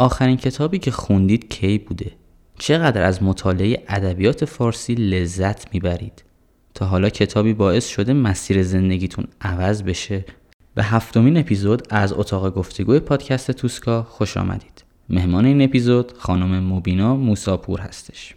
آخرین کتابی که خوندید کی بوده؟ چقدر از مطالعه ادبیات فارسی لذت می‌برید؟ تا حالا کتابی باعث شده مسیر زندگیتون عوض بشه؟ به هفتمین اپیزود از اتاق گفتگوی پادکست توسکا خوش آمدید. مهمان این اپیزود خانم مبینا موساپور هستش.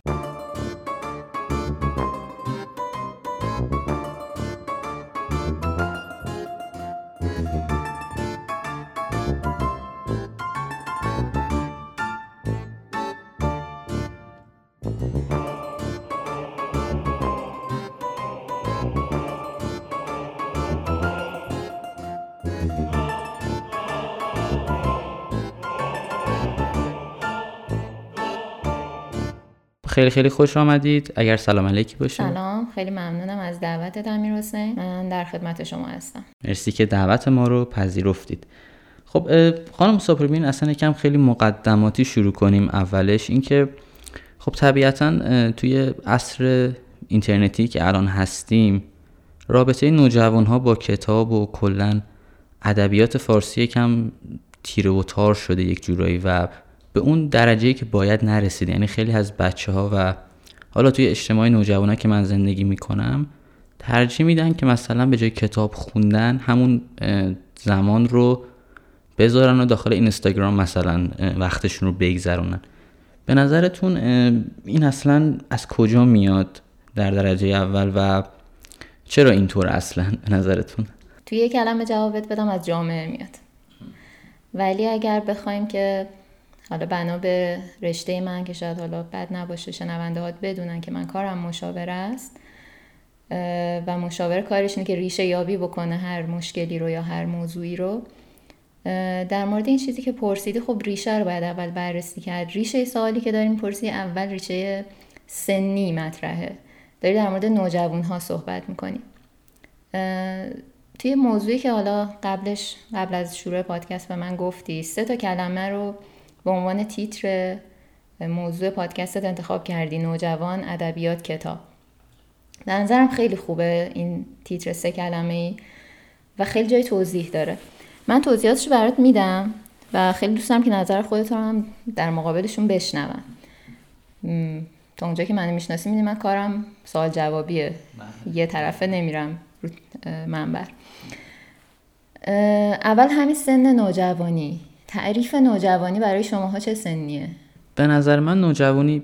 خیلی خیلی خوش آمدید. اگر سلام علیکی باشه سلام. خیلی ممنونم از دعوت امیر حسین. من در خدمت شما هستم. مرسی که دعوت ما رو پذیرفتید. خب خانم ساپربین اصلا یکم خیلی مقدماتی شروع کنیم اولش. اینکه خب طبیعتا توی عصر اینترنتی که الان هستیم رابطه نوجوان ها با کتاب و کلا ادبیات فارسی یکم تیره و تار شده یک جورایی و به اون درجه که باید نرسید. یعنی خیلی از بچه ها و حالا توی اجتماع نوجوانه که من زندگی می‌کنم ترجیح میدن که مثلا به جای کتاب خوندن همون زمان رو بذارن و داخل اینستاگرام مثلا وقتشون رو بگذرونن. به نظرتون این اصلا از کجا میاد در درجه اول و چرا اینطور اصلا؟ به نظرتون؟ توی یه کلمه جوابت بدم از جامعه میاد. ولی اگر بخوایم که حالا بنا به رشته من که شاید حالا بد نباشه شنونده هات بدونن که من کارم مشاوره است. و مشاور کارش اینه که ریشه یابی بکنه هر مشکلی رو یا هر موضوعی رو. در مورد این چیزی که پرسیدی خب ریشه رو باید اول بررسی کرد. ریشه سوالی که داریم پرسی اول ریشه سنی مطرحه. داری در مورد نوجوان ها صحبت می‌کنی. توی موضوعی که حالا قبلش قبل از شروع پادکست به من گفتی سه تا کلمه رو به عنوان تیتر موضوع پادکستت انتخاب کردی نوجوان ادبیات کتاب. در نظرم خیلی خوبه این تیتر سه کلمه ای و خیلی جای توضیح داره. من توضیحاتش برات میدم و خیلی دوست دارم که نظر خودت رو هم در مقابلشون بشنوم. تا اونجا که منو می‌شناسی من کارم سوال جوابیه. بله. یه طرفه نمیرم رو منبر. اول همین سن نوجوانی. تعریف نوجوانی برای شماها چه سنیه؟ به نظر من نوجوانی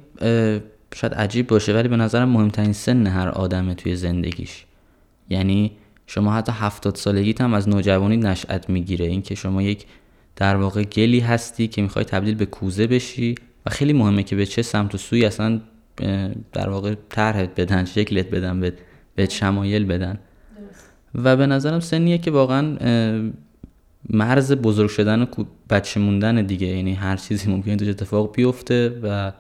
شاید عجیب باشه ولی به نظرم مهمترین سن هر آدمه توی زندگیش. یعنی شما حتی هفتاد سالگیت هم از نوجوانی نشأت می‌گیره. اینکه شما یک در واقع گلی هستی که می‌خوای تبدیل به کوزه بشی و خیلی مهمه که به چه سمت و سوی اصلا در واقع طرحت بدن شکلت بدن به, به شمایل بدن. و به نظرم سنیه که واقعا مرز بزرگ شدن و بچه موندن دیگه. یعنی هر چیزی ممکنه توش اتفاق بیفته و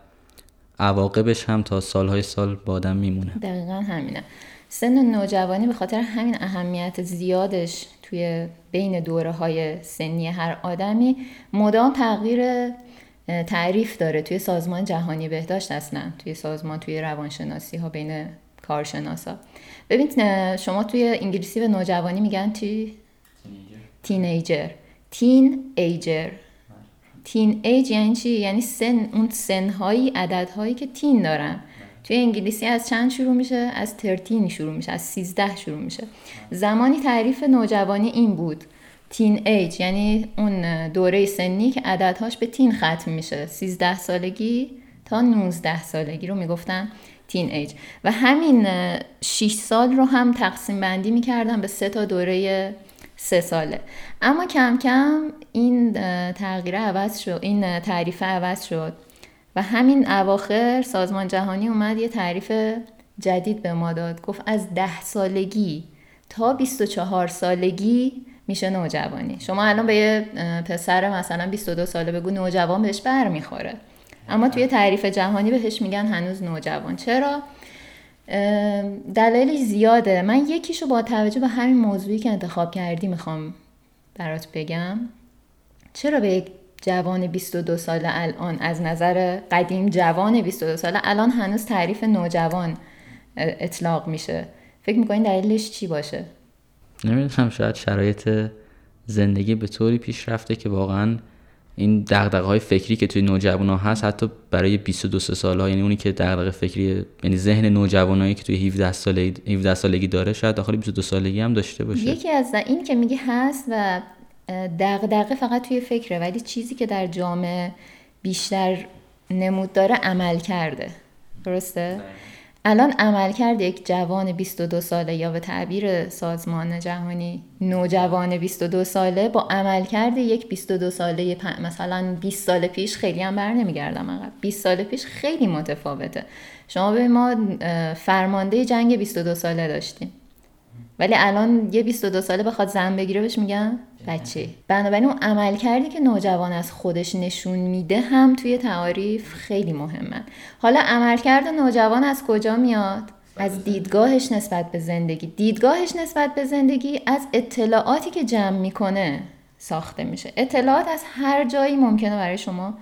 عواقبش هم تا سالهای سال با آدم میمونه. دقیقا همینه. سن نوجوانی به خاطر همین اهمیت زیادش توی بین دوره های سنی هر آدمی مدام تغییر تعریف داره. توی سازمان جهانی بهداشت اصلا. توی سازمان توی روانشناسی ها بین کارشناسا. ببین شما توی انگلیسی به نوجوانی میگن چی؟ تینیجر تین ایجر تین ایج یعنی چی؟ یعنی سن اون سنهایی عددهایی که تین دارن. توی انگلیسی از چند شروع میشه؟ از ترتین شروع میشه از سیزده شروع میشه. زمانی تعریف نوجوانی این بود. تین ایج یعنی اون دوره سنی که عددهاش به تین ختم میشه. سیزده سالگی تا 19 سالگی رو می‌گفتن تین ایج و همین 6 سال رو هم تقسیم بندی می‌کردن به سه تا دوره سه ساله. اما کم کم این تغییر عوض شد این تعریف عوض شد. و همین اواخر سازمان جهانی اومد یه تعریف جدید به ما داد. گفت از ده سالگی تا 24 سالگی میشه نوجوانی. شما الان به یه پسر مثلا 22 ساله بگو نوجوان بهش بر می‌خوره اما توی تعریف جهانی بهش میگن هنوز نوجوان. چرا؟ دلایلی زیاده. من یکیشو با توجه به همین موضوعی که انتخاب کردی می‌خوام برات بگم. چرا به یک جوان 22 ساله الان از نظر قدیم جوان 22 ساله الان هنوز تعریف نوجوان اطلاق میشه؟ فکر می‌کنین دلیلش چی باشه؟ نمی‌دونم شاید شرایط زندگی به طوری پیش رفته که واقعا این دغدغه های فکری که توی نوجوان ها هست حتی برای 22 سال ها یعنی اونی که دغدغه فکری یعنی ذهن نوجوانایی که توی 17 سالگی 17 سالگی داره شاید داخل 22 سالگی هم داشته باشه. یکی از این که میگه هست و دغدغه فقط توی فکره ولی چیزی که در جامعه بیشتر نمود داره عمل کرده. درسته؟ الان عملکرد یک جوان 22 ساله یا به تعبیر سازمان جهانی نوجوان 22 ساله با عملکرد یک 22 ساله مثلا 20 سال پیش خیلی هم بر نمیگردم عقب 20 سال پیش خیلی متفاوته. شما به ما فرمانده جنگ 22 ساله داشتیم. ولی الان یه 22 ساله بخواد زن بگیره بهش میگن؟ بچه. بنابراین اون عمل کردی که نوجوان از خودش نشون میده هم توی تعاریف خیلی مهمه. حالا عملکرد نوجوان از کجا میاد؟ از دیدگاهش نسبت به زندگی. دیدگاهش نسبت به زندگی از اطلاعاتی که جمع می‌کنه ساخته میشه. اطلاعات از هر جایی ممکنه برای شما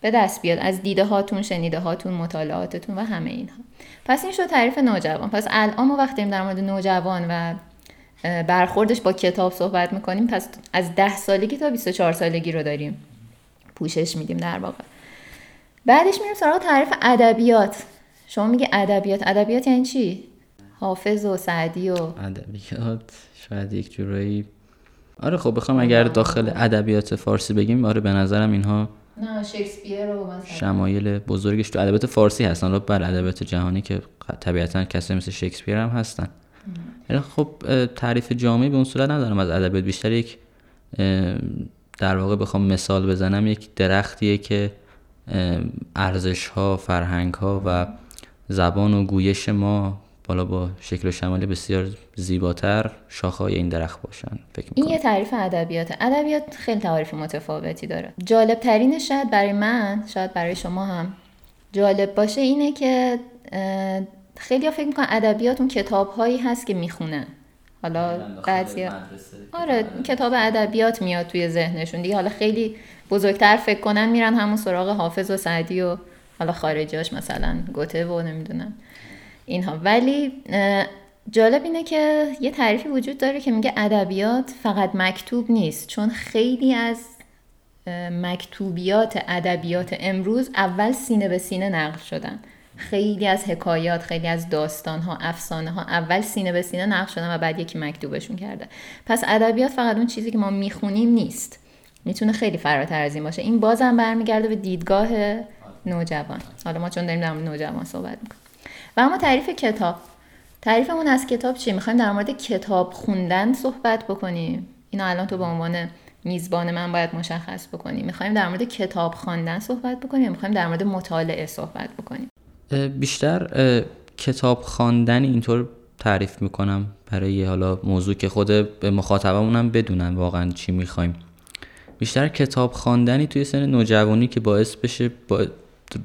به دست بیاد. از دیده هاتون شنیده هاتون مطالعاتتون و همه اینها. پس این شد تعریف نوجوان. پس الان ما وقتی در مورد نوجوان و برخوردش با کتاب صحبت می‌کنیم پس از ده سالگی تا 24 سالگی رو داریم پوشش میدیم در واقع. بعدش میریم سراغ تعریف ادبیات. شما میگه ادبیات. ادبیات یعنی چی؟ حافظ و سعدی و ادبیات شاید یک جورایی آره خب بخوام اگر داخل ادبیات فارسی بگیم آره به نظرم اینها نه شکسپیر رو شمایل بزرگش تو ادبیات فارسی هستن. رو بر ادبیات جهانی که طبیعتا کسی مثل شکسپیر هم هستن. خب تعریف جامعی به اون صورت ندارم. از ادبیات بیشتر یک در واقع بخوام مثال بزنم یک درختیه که ارزش ها فرهنگ ها و زبان و گویش ما بالا با شکل و شمالی بسیار زیباتر شاخهای این درخت باشن. فکر این یه تعریف ادبیات ادبیات خیلی تعریف متفاوتی داره. جالب ترین شاید برای من شاید برای شما هم جالب باشه اینه که خیلی فکر می‌کنن ادبیات اون کتاب هایی هست که می‌خونن. حالا بعضی آره کتاب ادبیات میاد توی ذهنشون دیگه. حالا خیلی بزرگتر فکر کنن میرن همون سراغ حافظ و سعدی و حالا خارجیاش مثلا گوته و نمی‌دونم. اینها. ولی جالب اینه که یه تعریفی وجود داره که میگه ادبیات فقط مکتوب نیست. چون خیلی از مکتوبیات ادبیات امروز اول سینه به سینه نقل شدن. خیلی از حکایات خیلی از داستان ها افسانه ها اول سینه به سینه نقل شدن و بعد یکی مکتوبشون کرده. پس ادبیات فقط اون چیزی که ما می‌خونیم نیست. می‌تونه خیلی فراتر از این باشه. این بازم برمیگرده به دیدگاه نوجوان. حالا ما چون داریم در نوجوان صحبت می‌کنیم. و اما تعریف کتاب. تعریفمون از کتاب چی می‌خوایم در مورد کتاب خوندن صحبت بکنیم. اینو الان تو به عنوان میزبان من باید مشخص بکنیم. می‌خوایم در مورد کتاب خواندن صحبت بکنیم می‌خوایم در مورد مطالعه صحبت بکنیم؟ بیشتر کتاب خواندن اینطور تعریف می‌کنم برای حالا موضوع که خود به مخاطبمونم بدونن واقعا چی می‌خوایم. بیشتر کتاب خواندنی توی سن نوجوانی که باعث بشه با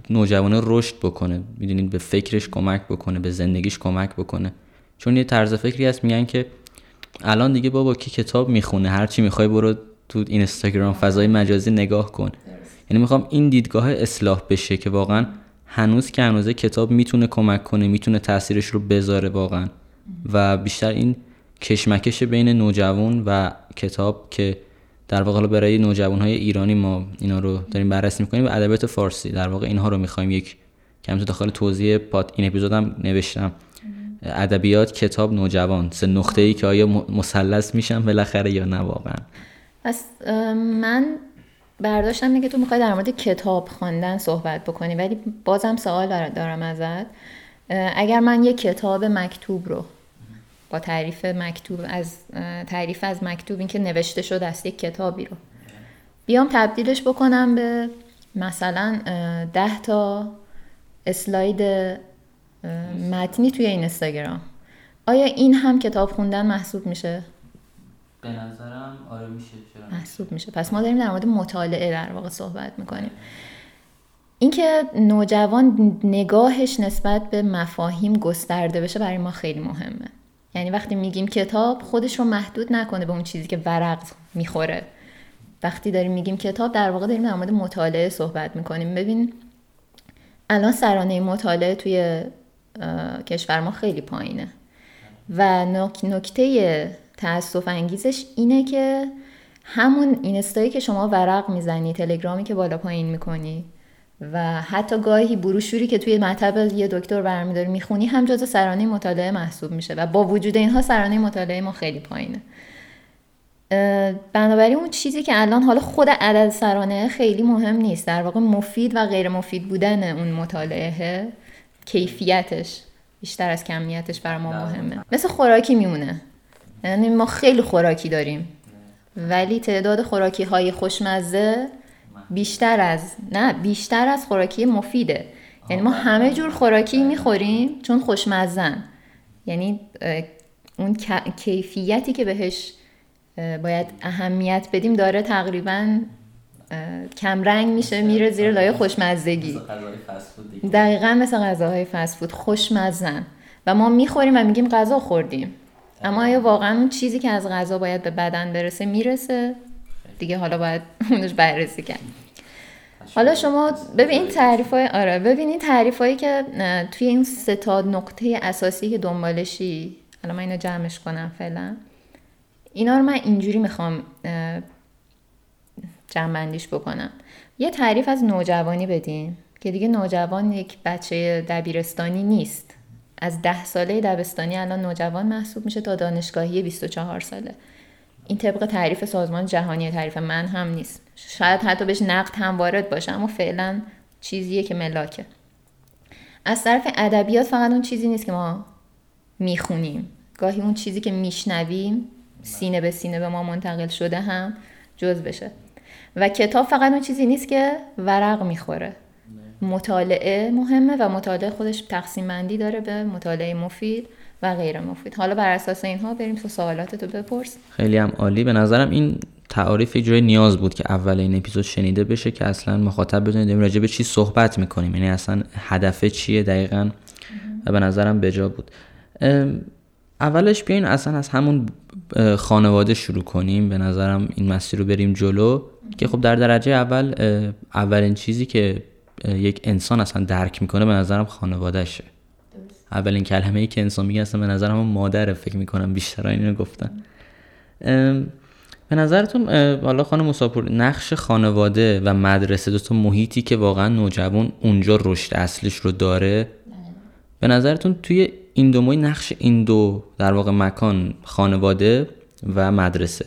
نوجوانه رشد بکنه. می‌دونین به فکرش کمک بکنه به زندگیش کمک بکنه. چون یه طرز فکری هست میگن که الان دیگه بابا کی کتاب می‌خونه هر چی می‌خوای برو تو اینستاگرام فضای مجازی نگاه کن. یعنی می‌خوام این دیدگاه اصلاح بشه که واقعا هنوز که هنوزه کتاب می‌تونه کمک کنه می‌تونه تاثیرش رو بذاره واقعا. و بیشتر این کشمکش بین نوجوان و کتاب که در واقع برای نوجوان های ایرانی ما اینا رو داریم بررسی می‌کنیم و ادبیات فارسی. در واقع اینها رو می‌خوایم یک کم داخل توضیح پات این اپیزودم نوشتم. ادبیات کتاب نوجوان. سه نقطه ای که آیا مثلث میشن بالاخره یا نه واقعا؟ پس من برداشتم که تو می‌خوای در مورد کتاب خواندن صحبت بکنی ولی بازم سوال دارم ازت اگر من یک کتاب مکتوب رو با تعریف مکتوب از تعریف از مکتوب این که نوشته شده از یک کتابی رو بیام تبدیلش بکنم به مثلا ده تا اسلاید متنی توی این اینستاگرام آیا این هم کتاب خوندن محسوب میشه؟ به نظرم آره میشه محسوب میشه. پس ما داریم در مورد مطالعه در واقع صحبت می‌کنیم. اینکه نوجوان نگاهش نسبت به مفاهیم گسترده بشه برای ما خیلی مهمه. یعنی وقتی میگیم کتاب خودش رو محدود نکنه به اون چیزی که ورق می‌خوره. وقتی داریم میگیم کتاب در واقع داریم در مورد مطالعه صحبت می‌کنیم. ببین الان سرانه مطالعه توی کشور ما خیلی پایینه. و نکته تاسف انگیزش اینه که همون اینستایی که شما ورق می‌زنی تلگرامی که بالا پایین می‌کنی و حتی گاهی بروشوری که توی مطب یه دکتر برمیداری می‌خونی هم جز سرانه مطالعه محسوب میشه و با وجود اینها سرانه مطالعه ما خیلی پایینه. بنابراین اون چیزی که الان حالا خود عدد سرانه خیلی مهم نیست. در واقع مفید و غیر مفید بودن اون مطالعه کیفیتش بیشتر از کمیتش برای ما مهمه. مثل خوراکی میمونه. یعنی ما خیلی خوراکی داریم. ولی تعداد خوراکی های خوشمزه بیشتر از نه بیشتر از خوراکی مفیده. یعنی ما همه جور خوراکی می‌خوریم چون خوشمزن یعنی اون کیفیتی که بهش باید اهمیت بدیم داره تقریبا کمرنگ میشه میره زیر لایه خوشمزگی. دقیقا مثل غذاهای فسفود خوشمزن و ما می‌خوریم و میگیم غذا خوردیم. اما آیا واقعا اون چیزی که از غذا باید به بدن برسه می‌رسه؟ دیگه حالا باید اونش بررسی کرد. حالا شما ببین تعریف های آره ببین این تعریف هایی که توی این سه تا نقطه اساسی که دنبالشی حالا من اینو جمعش کنم فعلا. اینا رو من اینجوری می‌خوام جمعندیش بکنم. یه تعریف از نوجوانی بدیم که دیگه نوجوان یک بچه دبیرستانی نیست. از ده ساله دبستانی الان نوجوان محسوب میشه تا دانشگاهی 24 ساله. این طبق تعریف سازمان جهانی تعریف من هم نیست. شاید حتی بهش نقد هم وارد باشه اما فعلا چیزیه که ملاکه. از طرف ادبیات فقط اون چیزی نیست که ما می‌خونیم. گاهی اون چیزی که میشنویم سینه به سینه به ما منتقل شده هم جز بشه. و کتاب فقط اون چیزی نیست که ورق می‌خوره. مطالعه مهمه و مطالعه خودش تقسیم بندی داره به مطالعه مفید و غیر مفید. حالا بر اساس اینها بریم تو سوالاتتو بپرس. خیلی هم عالی. به نظرم این تعاریف جای نیاز بود که اول این اپیزود شنیده بشه که اصلا مخاطب بدونید داریم راجع به چی صحبت می‌کنیم. یعنی اصلا هدف چیه دقیقا؟ و به نظرم بجا بود. اولش بیاین اصلا از همون خانواده شروع کنیم. به نظرم این مسیر رو بریم جلو. که خب در درجه اول اولین چیزی که یک انسان اصلا درک می‌کنه به نظرم خانوادهشه. اولین کلمه ای که انسان میگه اصلا به نظرم مادر فکر می‌کنم بیشتر اینو گفتن. به نظرتون حالا خانم مساپور نقش خانواده و مدرسه دو تا محیطی که واقعا نوجوان اونجا رشد اصلش رو داره؟ به نظرتون توی این دو نقش این دو در واقع مکان خانواده و مدرسه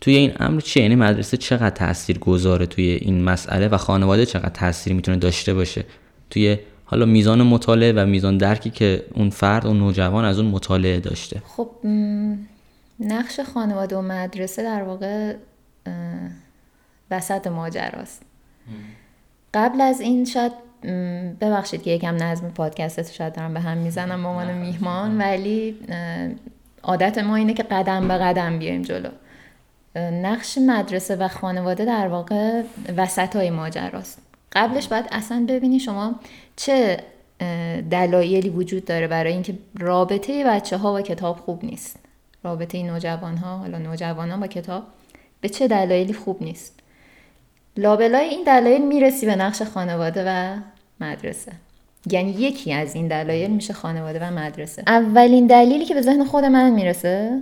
توی این امر چیه؟ یعنی مدرسه چقدر تاثیر گذاره توی این مسئله و خانواده چقدر تاثیر می‌تونه داشته باشه؟ توی حالا میزان مطالعه و میزان درکی که اون فرد و نوجوان از اون مطالعه داشته. خب نقش خانواده و مدرسه در واقع وسط ماجراست. قبل از این شاید ببخشید که یکم نظم پادکست شاید دارم به هم می‌زنم به عنوان میهمان ولی عادت ما اینه که قدم به قدم بیایم جلو. نقش مدرسه و خانواده در واقع وسط های ماجراست. قبلش باید اصلا ببینی شما چه دلایلی وجود داره برای اینکه رابطه بچه ها با کتاب خوب نیست. رابطه نوجوان ها حالا نوجوان ها با کتاب به چه دلایلی خوب نیست. لابلای این دلایل می‌رسی به نقش خانواده و مدرسه. یعنی یکی از این دلایل میشه خانواده و مدرسه. اولین دلیلی که به ذهن خود من می‌رسه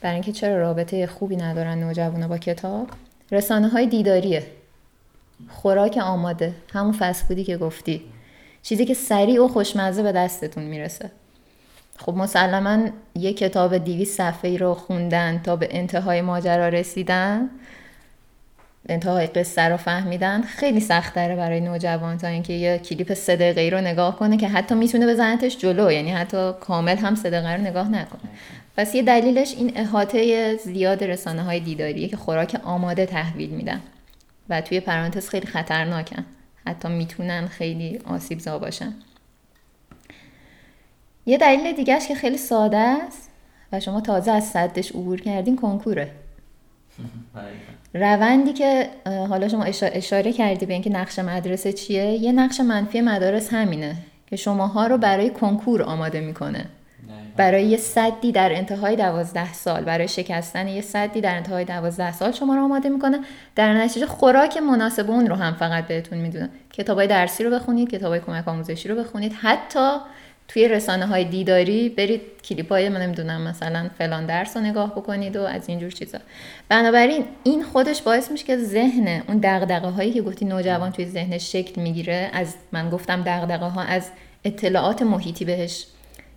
برای اینکه چرا رابطه خوبی ندارن نوجوانا با کتاب؟ رسانه های دیداریه. خوراک آماده. همون فسفودی که گفتی. چیزی که سریع و خوشمزه به دستتون می‌رسه. خب مسلما یه کتاب دیویس صفحه ای رو خوندن تا به انتهای ماجرا رسیدن. انتهای قصه رو فهمیدن. خیلی سخت برای نوجوان تا اینکه یه کلیپ سه دقیقه رو نگاه کنه که حتی می‌تونه بزنتش جلو یعنی حتی کامل هم سه دقیقه رو نگاه نکنه. پس یه دلیلش این احاطه زیاد رسانه های دیداریه که خوراک آماده تحویل میدن و توی پرانتز خیلی خطرناکن. حتی می‌تونن خیلی آسیب زا باشن. یه دلیل دیگهش که خیلی ساده است و شما تازه از صدش عبور کردین کنکوره. روندی که حالا شما اشاره کردی به اینکه نقش مدرسه چیه یه نقش منفی مدارس همینه که شماها رو برای کنکور آماده می‌کنه. برای یه صدی در انتهای دوازده سال برای شکستن یه صدی در انتهای دوازده سال شما رو آماده می‌کنه. در نتیجه خوراک مناسب اون رو هم فقط بهتون می‌دونن کتابای درسی رو بخونید کتابای کمک آموزشی رو بخونید. حتی توی رسانه های دیداری برید کلیپ های من نمی‌دونم مثلا فلان درس رو نگاه بکنید و از اینجور چیزا. بنابراین این خودش باعث میشه که ذهن اون دغدغه هایی که گفتی نوجوان توی ذهنش شکل می‌گیره از من گفتم دغدغه ها از اطلاعات محیطی بهش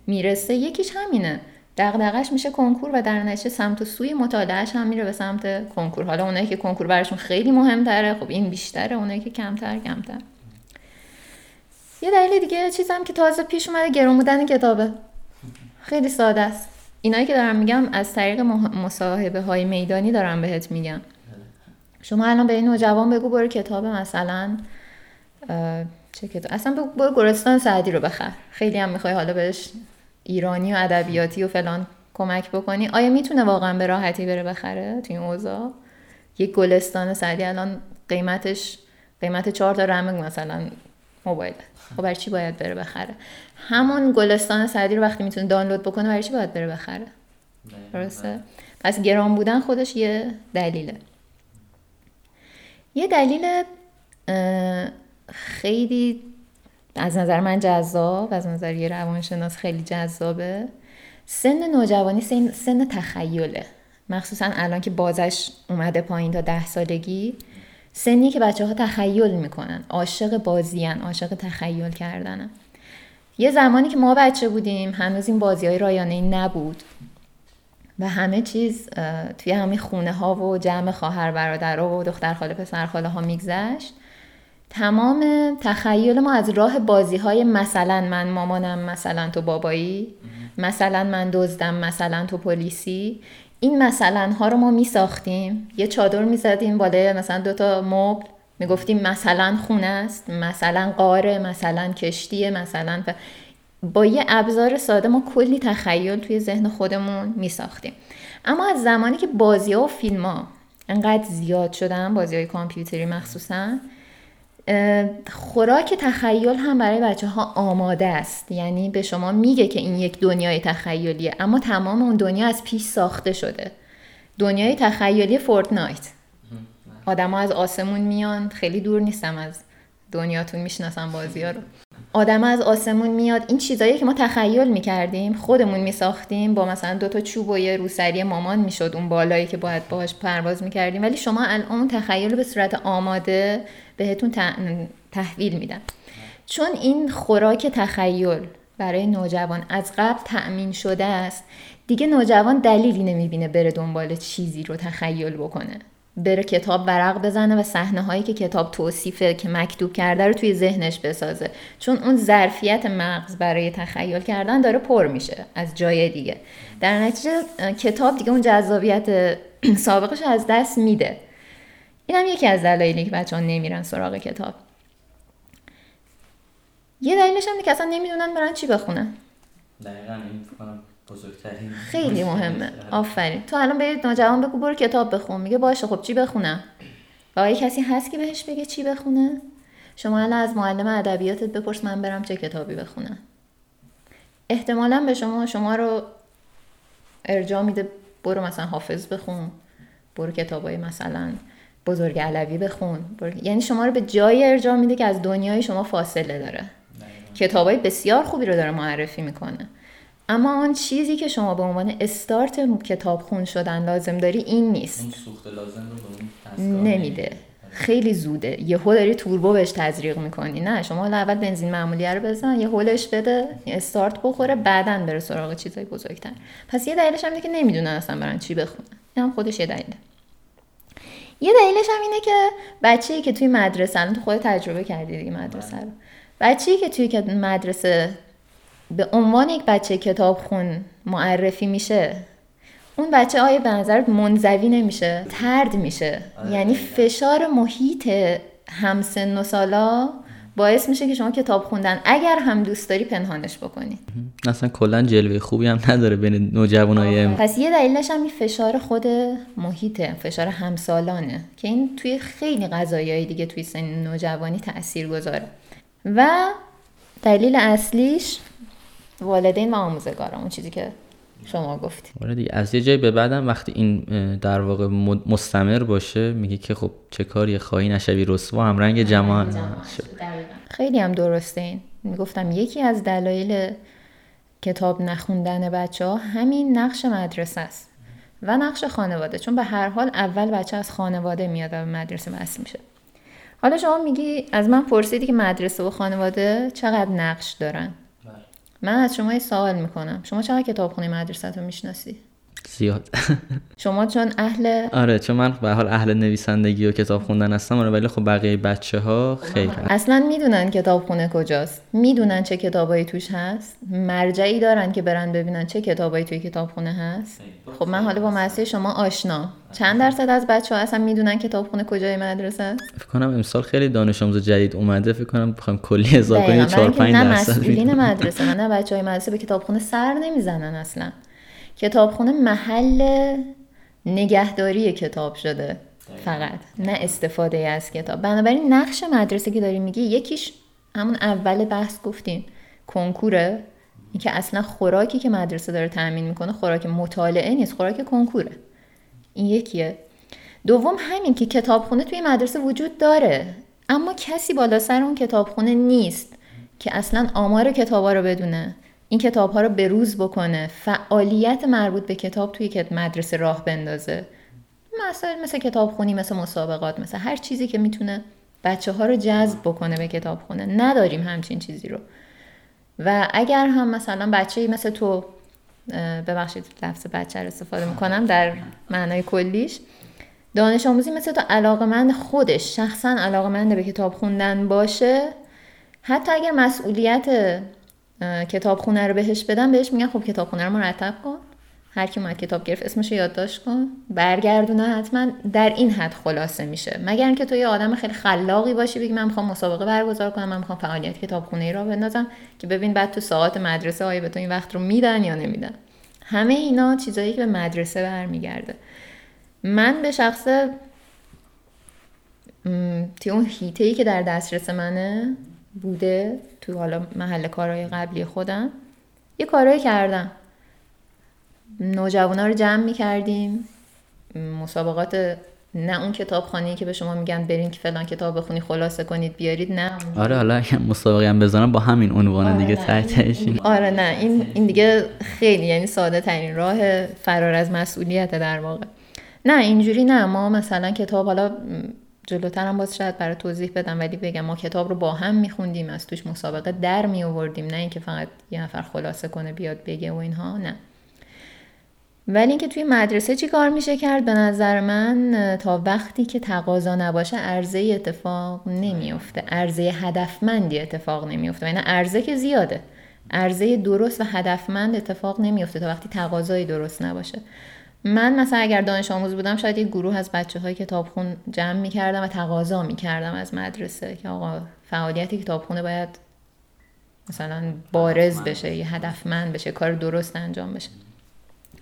می‌رسه یکیش همینه. دغدغش میشه کنکور و در نتیجه سمت و سوی مطالعهش هم میره به سمت کنکور. حالا اونایی که کنکور براشون خیلی مهمتره خب این بیشتره اونایی که کمتر کمتر. یه دلیل دیگه چیزم که تازه پیش اومده گرون بودن کتابه. خیلی ساده است. اینایی که دارم میگم از طریق مصاحبه های میدانی دارم بهت میگم. شما الان به این نوجوان بگو برو کتاب مثلا چه کتاب. اصلا برو گرستان سعدی رو بخر. خیلی هم می‌خوای حالا بهش ایرانی و ادبیاتی و فلان کمک بکنی. آیا می‌تونه واقعا به راحتی بره بخره تو این اوضاع؟ یک گلستان سعدی الان قیمتش قیمت چهار تا رمگ مثلا موبایل. خب برای چی باید بره بخره؟ همون گلستان سعدی رو وقتی می‌تونه دانلود بکنه برای چی باید بره بخره؟ درسته؟ پس گران بودن خودش یه دلیله. یه دلیل خیلی از نظر من جذاب از نظر یه روانشناس خیلی جذابه. سن نوجوانی سن, سن تخیله. مخصوصا الان که بازش اومده پایین تا ده سالگی سنی که بچه ها تخیل می‌کنن. عاشق بازیان عاشق تخیل کردنن یه زمانی که ما بچه بودیم هنوز این بازی های رایانه ای نبود. و همه چیز توی همین خونه ها و جمع خواهر برادر و دختر خاله پسر خاله ها میگذشت. تمام تخیل ما از راه بازی های مثلا من مامانم مثلا تو بابایی مثلا من دزدم مثلا تو پلیسی این مثلا ها رو ما می ساختیم یه چادر می زدیم بالای مثلا دوتا مبل می گفتیم مثلا خونه است مثلا قاره مثلا کشتیه مثلا با یه ابزار ساده ما کلی تخیل توی ذهن خودمون می ساختیم اما از زمانی که بازی ها و فیلم ها انقدر زیاد شدن بازی های کامپیوتری مخصوصا خوراک تخیل هم برای بچه ها آماده است. یعنی به شما میگه که این یک دنیای تخیلیه اما تمام اون دنیا از پیش ساخته شده. دنیای تخیلی فورتنایت. آدم از آسمون میان خیلی دور نیستم از دنیاتون می‌شناسم بازی ها رو. آدم از آسمون میاد. این چیزایی که ما تخیل می‌کردیم خودمون میساختیم با مثلا دوتا چوب و یه روسری مامان می‌شد اون بالایی که باید باهاش پرواز می‌کردیم. ولی شما الان تخیل به صورت آماده بهتون تحویل میدن چون این خوراک تخیل برای نوجوان از قبل تأمین شده است دیگه نوجوان دلیلی نمی‌بینه بره دنبال چیزی رو تخیل بکنه. بره کتاب ورق بزنه و صحنه هایی که کتاب توصیفه که مکتوب کرده رو توی ذهنش بسازه. چون اون ظرفیت مغز برای تخیل کردن داره پر میشه از جای دیگه. در نتیجه کتاب دیگه اون جذابیت سابقش از دست میده. اینم یکی از دلایلی که بچه ها نمیرن سراغ کتاب. یه دلیلش هم که اصلا نمی‌دونن برن چی بخونن. دقیقا این بزرگترین خیلی مهمه. آفرین. تو الان به نوجوان بگو برو کتاب بخون. میگه باشه خب چی بخونم؟ آیا کسی هست که بهش بگه چی بخونه؟ شما الان از معلم ادبیاتت بپرس من برم چه کتابی بخونم. احتمالا به شما شما رو ارجاع میده برو مثلا حافظ بخون برو کتابای مثلا بزرگ علوی بخون. یعنی شما رو به جای ارجاع میده که از دنیای شما فاصله داره. کتابای بسیار خوبی رو داره معرفی می‌کنه. اما آن چیزی که شما به عنوان استارت کتاب خون شدن لازم داری این نیست. نمیده. خیلی زوده. یه هو داری توربو بهش تزریق می‌کنی. نه شما اول بنزین معمولی رو بزن یه هولش بده استارت بخوره بعدا بره سراغ چیزای بزرگتر. پس یه دلیلش هم که نمی‌دونن اصلا برن چی بخونن. این هم خودش یه دلیله. یه دلیلش هم اینه که بچه‌ای که توی مدرسه الان تو خود تجربه کردی دیگه مدرسه رو. بچه‌ای که توی مدرسه به عنوان یک بچه کتاب خون معرفی میشه. اون بچه آیا به نظرت منزوی نمیشه؟ ترد میشه. آره، یعنی فشار محیط همسن و سالا باعث میشه که شما کتاب خوندن. اگر هم دوست داری پنهانش بکنی. اصلا کلا جلوه خوبی هم نداره بین نوجوانای پس یه دلیلش هم این فشار خود محیطه فشار همسالانه که این توی خیلی قضایای دیگه توی سن نوجوانی تاثیر گذاره و دلیل اصلیش والدین و آموزگارا اون چیزی که شما گفتی. آره دیگه از یه جایی به بعدم وقتی این در واقع مستمر باشه میگه که خب چه کاری خواهی نشوی رسوا هم رنگ جماعت. خیلی هم درسته این. می‌گفتم یکی از دلایل کتاب نخوندن بچه ها همین نقش مدرسه است و نقش خانواده چون به هر حال اول بچه از خانواده میاد و به مدرسه وصل میشه. حالا شما میگی از من پرسیدی که مدرسه و خانواده چقدر نقش دارن؟ من از شما یه سوال می‌کنم. شما چقدر کتابخونه مدرسه رو می‌شناسی؟ زیاد. شما چون اهل آره چون من به حال اهل نویسندگی و کتاب خوندن هستم آره ولی خب بقیه بچه ها خیلی اصلا می‌دونن کتابخونه کجاست. می‌دونن چه کتابایی توش هست. مرجعی دارن که برن ببینن چه کتابایی توی کتابخونه هست. خب من حالا با مدرسه شما آشنا. چند درصد از بچه ها اصلا می‌دونن کتابخونه کجای مدرسه؟ است فکر کنم امسال خیلی دانش آموز جدید اومده. فکر کنم بخوام کلی هزار کنیم 4 5 درصد نه مسئولین مدرسه نه بچه های مدرسه به کتابخونه سر نمی‌زنن اصلا. کتابخونه محل نگهداری کتاب شده. فقط. نه استفاده از کتاب. بنابراین نقش مدرسه که داری میگی یکیش همون اول بحث گفتیم. کنکوره. اینکه اصلا خوراکی که مدرسه داره تامین می‌کنه خوراک مطالعه نیست خوراک کنکوره. این یکیه. دوم همین که کتابخونه توی مدرسه وجود داره. اما کسی بالا سر اون کتابخونه نیست که اصلا آمار کتابا رو بدونه. این کتاب ها رو به روز بکنه. فعالیت مربوط به کتاب توی مدرسه راه بندازه. مثلا مثل کتاب خونی مثل مسابقات مثل هر چیزی که می‌تونه بچه ها رو جذب بکنه به کتاب خونه نداریم همچین چیزی رو. و اگر هم مثلا بچه مثل تو ببخشید لفظ بچه رو استفاده می‌کنم در معنای کلیش. دانش آموزی مثل تو علاقمند خودش شخصا علاقمند به کتاب خوندن باشه. حتی اگر مسئولیت کتابخونه رو بهش بدم بهش میگن خب کتابخونه رو مرتب کن. هر کی اومد کتاب گرفت اسمش یادداشت کن. برگردونه حتما در این حد خلاصه میشه. مگر اینکه تو یه آدم خیلی خلاقی باشی بگی من می‌خوام مسابقه برگزار کنم من می‌خوام فعالیت کتابخونه ای را بندازم که ببین بعد تو ساعات مدرسه آیا به تو این وقت رو میدن یا نمیدن. همه اینا چیزایی که به مدرسه برمیگرده. من به شخص توی اون هیته ای که در دسترس منه بوده تو حالا محل کارهای قبلی خودم یه کارهایی کردم. نوجوانا رو جمع می کردیم مسابقات نه اون کتابخانه که به شما میگن برین که فلان کتاب بخونی خلاصه کنید بیارید نه آره حالا اگه مسابقه هم بزنم با همین عنوان آره دیگه تحتش. آره نه این این دیگه خیلی یعنی ساده ترین راه فرار از مسئولیت در واقع. نه اینجوری نه ما مثلا کتاب حالا جلوتر هم باز شاید برای توضیح بدم ولی بگم ما کتاب رو با هم میخوندیم از توش مسابقه در می آوردیم نه اینکه فقط یه نفر خلاصه کنه بیاد بگه و اینها نه. ولی اینکه توی مدرسه چی کار میشه کرد؟ به نظر من تا وقتی که تقاضا نباشه عرضه اتفاق نمیفته عرضه هدفمندی اتفاق نمیفته یعنی عرضه که زیاده. عرضه درست و هدفمند اتفاق نمیفته تا وقتی تقاضایی درست نباشه. من مثلا اگر دانش آموز بودم شاید یک گروه از بچه های کتابخون جمع می‌کردم و تقاضا می‌کردم از مدرسه که آقا فعالیت کتابخونه باید مثلا بارز بشه یه هدفمند بشه کار درست انجام بشه.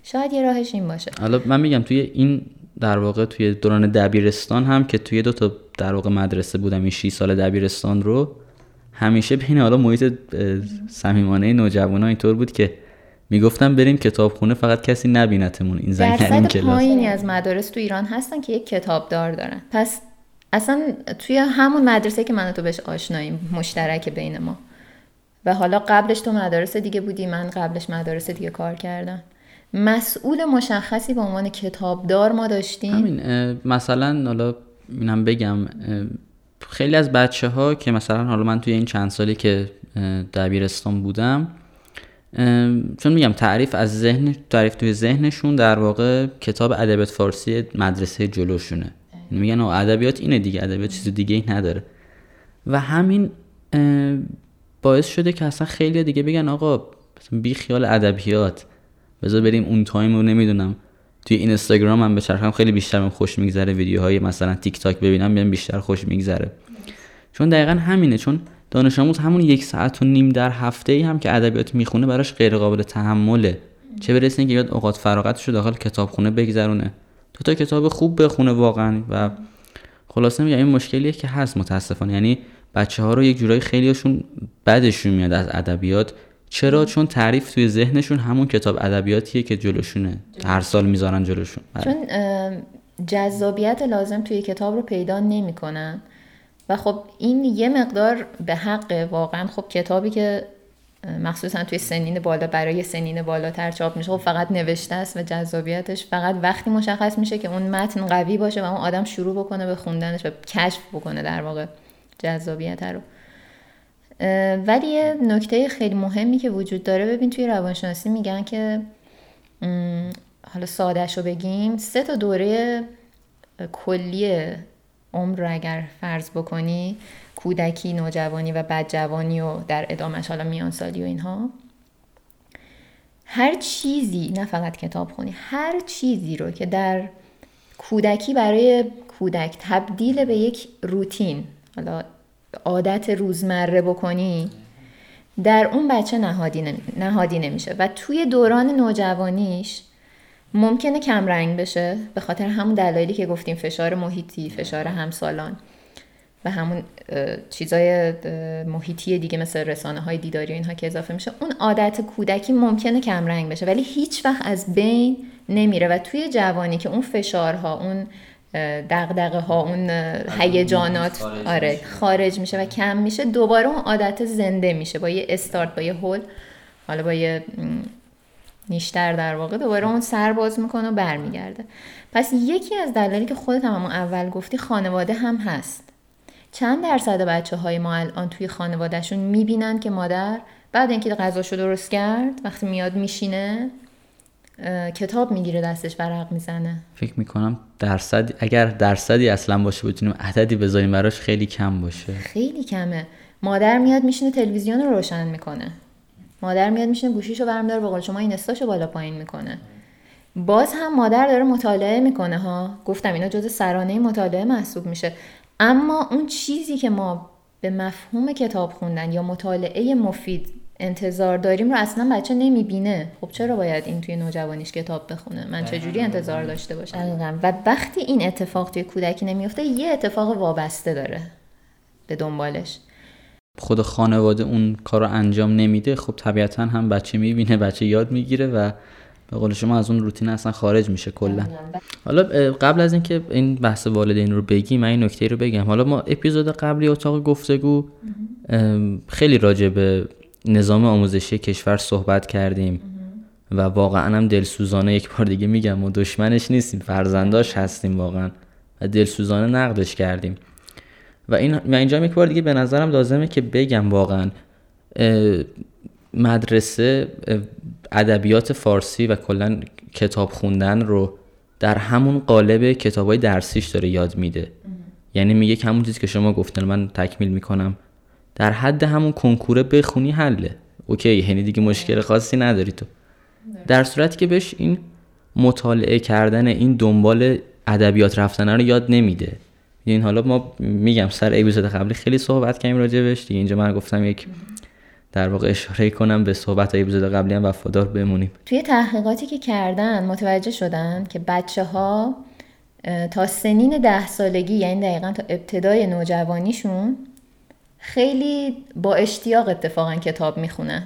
شاید یه راهش این باشه. حالا من میگم توی این در واقع توی دوران دبیرستان هم که توی دو تا در واقع مدرسه بودم این 6 سال دبیرستان رو همیشه بین حالا محیط صمیمانه نوجوانا اینطور بود که می‌گفتم بریم کتابخونه فقط کسی نبینتمون این زنگ این کلاس. پایینی از مدارس تو ایران هستن که یک کتابدار دارن. پس اصلا توی همون مدرسه که من تو بهش آشناییم مشترک بین ما. و حالا قبلش تو مدارس دیگه بودی من قبلش مدارس دیگه کار کردم. مسئول مشخصی به عنوان کتابدار ما داشتیم. همین مثلا حالا اینم بگم خیلی از بچه ها که مثلا حالا من توی این چند سالی که دبیرستان بودم چون میگم تعریف از ذهن تعریف توی ذهنشون در واقع کتاب ادبیات فارسی مدرسه جلوشونه. میگن ادبیات اینه دیگه ادبیات چیز دیگه ای نداره. و همین باعث شده که اصلا خیلی دیگه بگن آقا بی خیال ادبیات. بذار بریم اون time رو نمی‌دونم توی اینستاگرام هم بچرخم خیلی بیشتر من خوش میگذره ویدیوهای مثلا تیک تاک ببینم بیشتر خوش میگذره. چون دقیقا همینه چون دانش آموز همون یک ساعت و نیم در هفته ای هم که ادبیات می‌خونه براش غیر قابل تحمله. چه برسه که بیاد اوقات فراغتش رو داخل کتابخونه بگذرونه. تو تا کتاب خوب بخونه واقعا و خلاصه میگم این مشکلیه که هست متاسفانه. یعنی بچه ها رو یک جورایی خیلیشون بدشون میاد از ادبیات. چرا؟ چون تعریف توی ذهنشون همون کتاب ادبیاتیه که جلوشونه. هر سال می‌ذارن جلوشون. بله. چون جذابیت لازم توی کتاب رو پیدا نمی‌کنن. و خب این یه مقدار به حق واقعا خب کتابی که مخصوصا توی سنین بالا برای سنین بالاتر چاپ میشه خب فقط نوشته است و جذابیتش فقط وقتی مشخص میشه که اون متن قوی باشه و اون آدم شروع بکنه به خوندنش و کشف بکنه در واقع جذابیت رو. ولی یه نکته خیلی مهمی که وجود داره ببین توی روانشناسی میگن که حالا سادش رو بگیم سه تا دوره کلی عمر رو اگر فرض بکنی کودکی نوجوانی و بدجوانی و در ادامهش حالا میان سالی و اینها هر چیزی نه فقط کتاب خونی هر چیزی رو که در کودکی برای کودک تبدیل به یک روتین حالا عادت روزمره بکنی در اون بچه نهادی نمیشه. و توی دوران نوجوانیش ممکنه کمرنگ بشه به خاطر همون دلایلی که گفتیم فشار محیطی فشار همسالان و همون چیزای محیطی دیگه مثل رسانه های دیداری و اینها که اضافه میشه. اون عادت کودکی ممکنه کمرنگ بشه ولی هیچ وقت از بین نمیره و توی جوانی که اون فشارها اون دغدغه ها اون هیجانات آره خارج میشه و کم میشه دوباره اون عادت زنده میشه با یه استارت با یه هول حالا با یه نیشتر در واقع دوباره اون سر باز می‌کنه و برمیگرده. پس یکی از دلایلی که خودت هم اول گفتی خانواده هم هست. چند درصد بچه های ما الان توی خانوادهشون می‌بینن که مادر بعد اینکه غذاشو درست کرد وقتی میاد میشینه کتاب می‌گیره دستش ورق می‌زنه. فکر می‌کنم درصد اگر درصدی اصلا باشه بتونیم عددی بذاریم براش خیلی کم باشه. خیلی کمه. مادر میاد میشینه تلویزیون رو روشن می‌کنه. مادر میاد میشینه گوشیشو برمیداره به قول شما این استاشو بالا پایین می‌کنه. باز هم مادر داره مطالعه می‌کنه ها. گفتم اینا جز سرانه مطالعه محسوب میشه. اما اون چیزی که ما به مفهوم کتاب خوندن یا مطالعه مفید انتظار داریم رو اصلا بچه نمی‌بینه. خب چرا باید این توی نوجوانیش کتاب بخونه؟ من چجوری انتظار داشته باشم؟ و وقتی این اتفاق توی کودکی نمیفته یه اتفاق وابسته داره به دنبالش. خود خانواده اون کار رو انجام نمیده خب طبیعتا هم بچه می‌بینه بچه یاد می‌گیره و به قول شما از اون روتین اصلا خارج میشه کلا. حالا قبل از اینکه این بحث والدین رو بگیم من این نکته رو بگم. حالا ما اپیزود قبلی اتاق گفتگو خیلی راجع به نظام آموزشی کشور صحبت کردیم و واقعا هم دلسوزانه یک بار دیگه میگم و دشمنش نیستیم فرزنداش هستیم واقعا. و دلسوزانه نقدش کردیم. و این من اینجا یک بار دیگه به نظرم لازمه که بگم واقعا مدرسه ادبیات فارسی و کلا کتاب خوندن رو در همون قالب کتابای درسیش داره یاد میده. یعنی میگه که همون چیزی که شما گفتن من تکمیل می‌کنم. در حد همون کنکوره بخونی حله. اوکی یعنی دیگه مشکل خاصی نداری تو. در صورتی که بهش این مطالعه کردن این دنبال ادبیات رفتن رو یاد نمیده. این حالا ما میگم سر اپیزود قبلی خیلی صحبت کردیم راجع دیگه اینجا من گفتم یک در واقع اشاره کنم به صحبت های اپیزود قبلی هم وفادار بمونیم. توی تحقیقاتی که کردن متوجه شدن که بچه ها تا سنین ده سالگی یعنی دقیقا تا ابتدای نوجوانیشون خیلی با اشتیاق اتفاقا کتاب می‌خونن.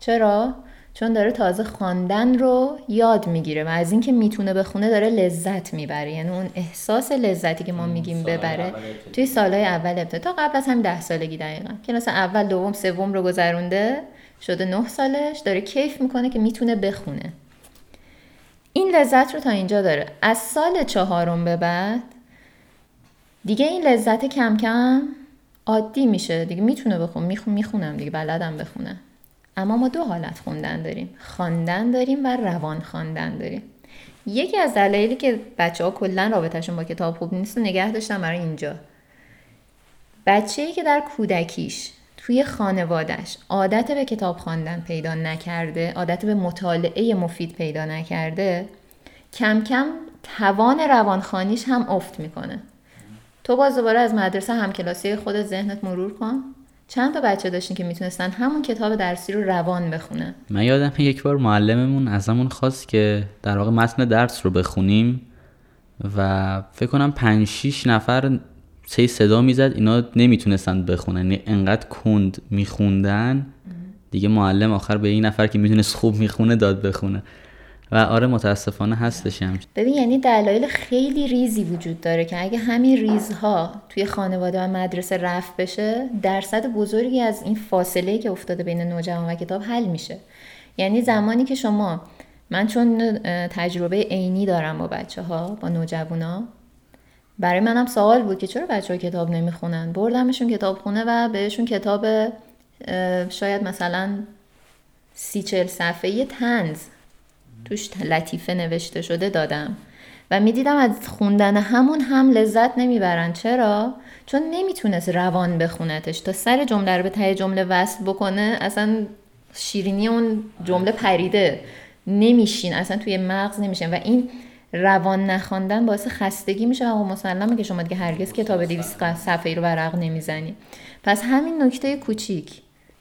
چرا؟ چون داره تازه خواندن رو یاد می‌گیره و از اینکه می‌تونه بخونه داره لذت می‌بره. یعنی اون احساس لذتی که ما میگیم ببره توی سالهای اول ابتدا. تا قبل از همین ده سالگی دقیقا. کلاس اول دوم سوم رو گذرونده. شده نه سالش. داره کیف می‌کنه که می‌تونه بخونه. این لذت رو تا اینجا داره. از سال چهارم به بعد دیگه این لذت کم کم عادی میشه. دیگه می‌تونه بخون میخون می‌خونم دیگه. بلدم بخونه اما ما دو حالت خوندن داریم. خواندن داریم و روان خواندن داریم. یکی از دلایلی که بچه ها کلا رابطهشون با کتاب خوب نیست و نگه داشتم برای اینجا. بچه ای که در کودکیش توی خانوادش عادت به کتاب خواندن پیدا نکرده عادت به مطالعه مفید پیدا نکرده کم کم توان روانخانیش هم افت می‌کنه. تو باز دوباره از مدرسه همکلاسی خود ذهنت مرور کن. چند تا بچه داشتین که می‌تونستن همون کتاب درسی رو روان بخونن؟ من یادم یک بار معلممون ازمون خواست که در واقع متن درس رو بخونیم و فکر کنم پنج شیش نفر سه صدا می‌زد اینا نمی‌تونستن بخونن. یعنی انقدر کند میخوندن. دیگه معلم آخر به این نفر که می‌تونست خوب می‌خونه داد بخونه. و آره متاسفانه هستش هم. ببین یعنی دلایل خیلی ریزی وجود داره که اگه همین ریزها توی خانواده و مدرسه رفت بشه درصد بزرگی از این فاصله که افتاده بین نوجوان و کتاب حل میشه. یعنی زمانی که شما من چون تجربه عینی دارم با بچه ها با نوجوانا برای منم سوال بود که چرا بچه ها کتاب نمی‌خونن؟ بردمشون کتاب خونه و بهشون کتاب شاید مثلا سی چل صفحه تنز توش لطیفه نوشته شده دادم. و می‌دیدم از خوندن همون هم لذت نمی‌برن. چرا؟ چون نمی‌تونست روان بخونتش تا سر جمله رو به ته جمله وصل بکنه. اصلا شیرینی اون جمله پریده. نمیشین. اصلا توی مغز نمیشین. و این روان نخواندن باعث خستگی میشه. و مسلمه که شما دیگه هرگز کتاب 200 صفحه رو ورق نمی‌زنی. پس همین نکته کوچیک.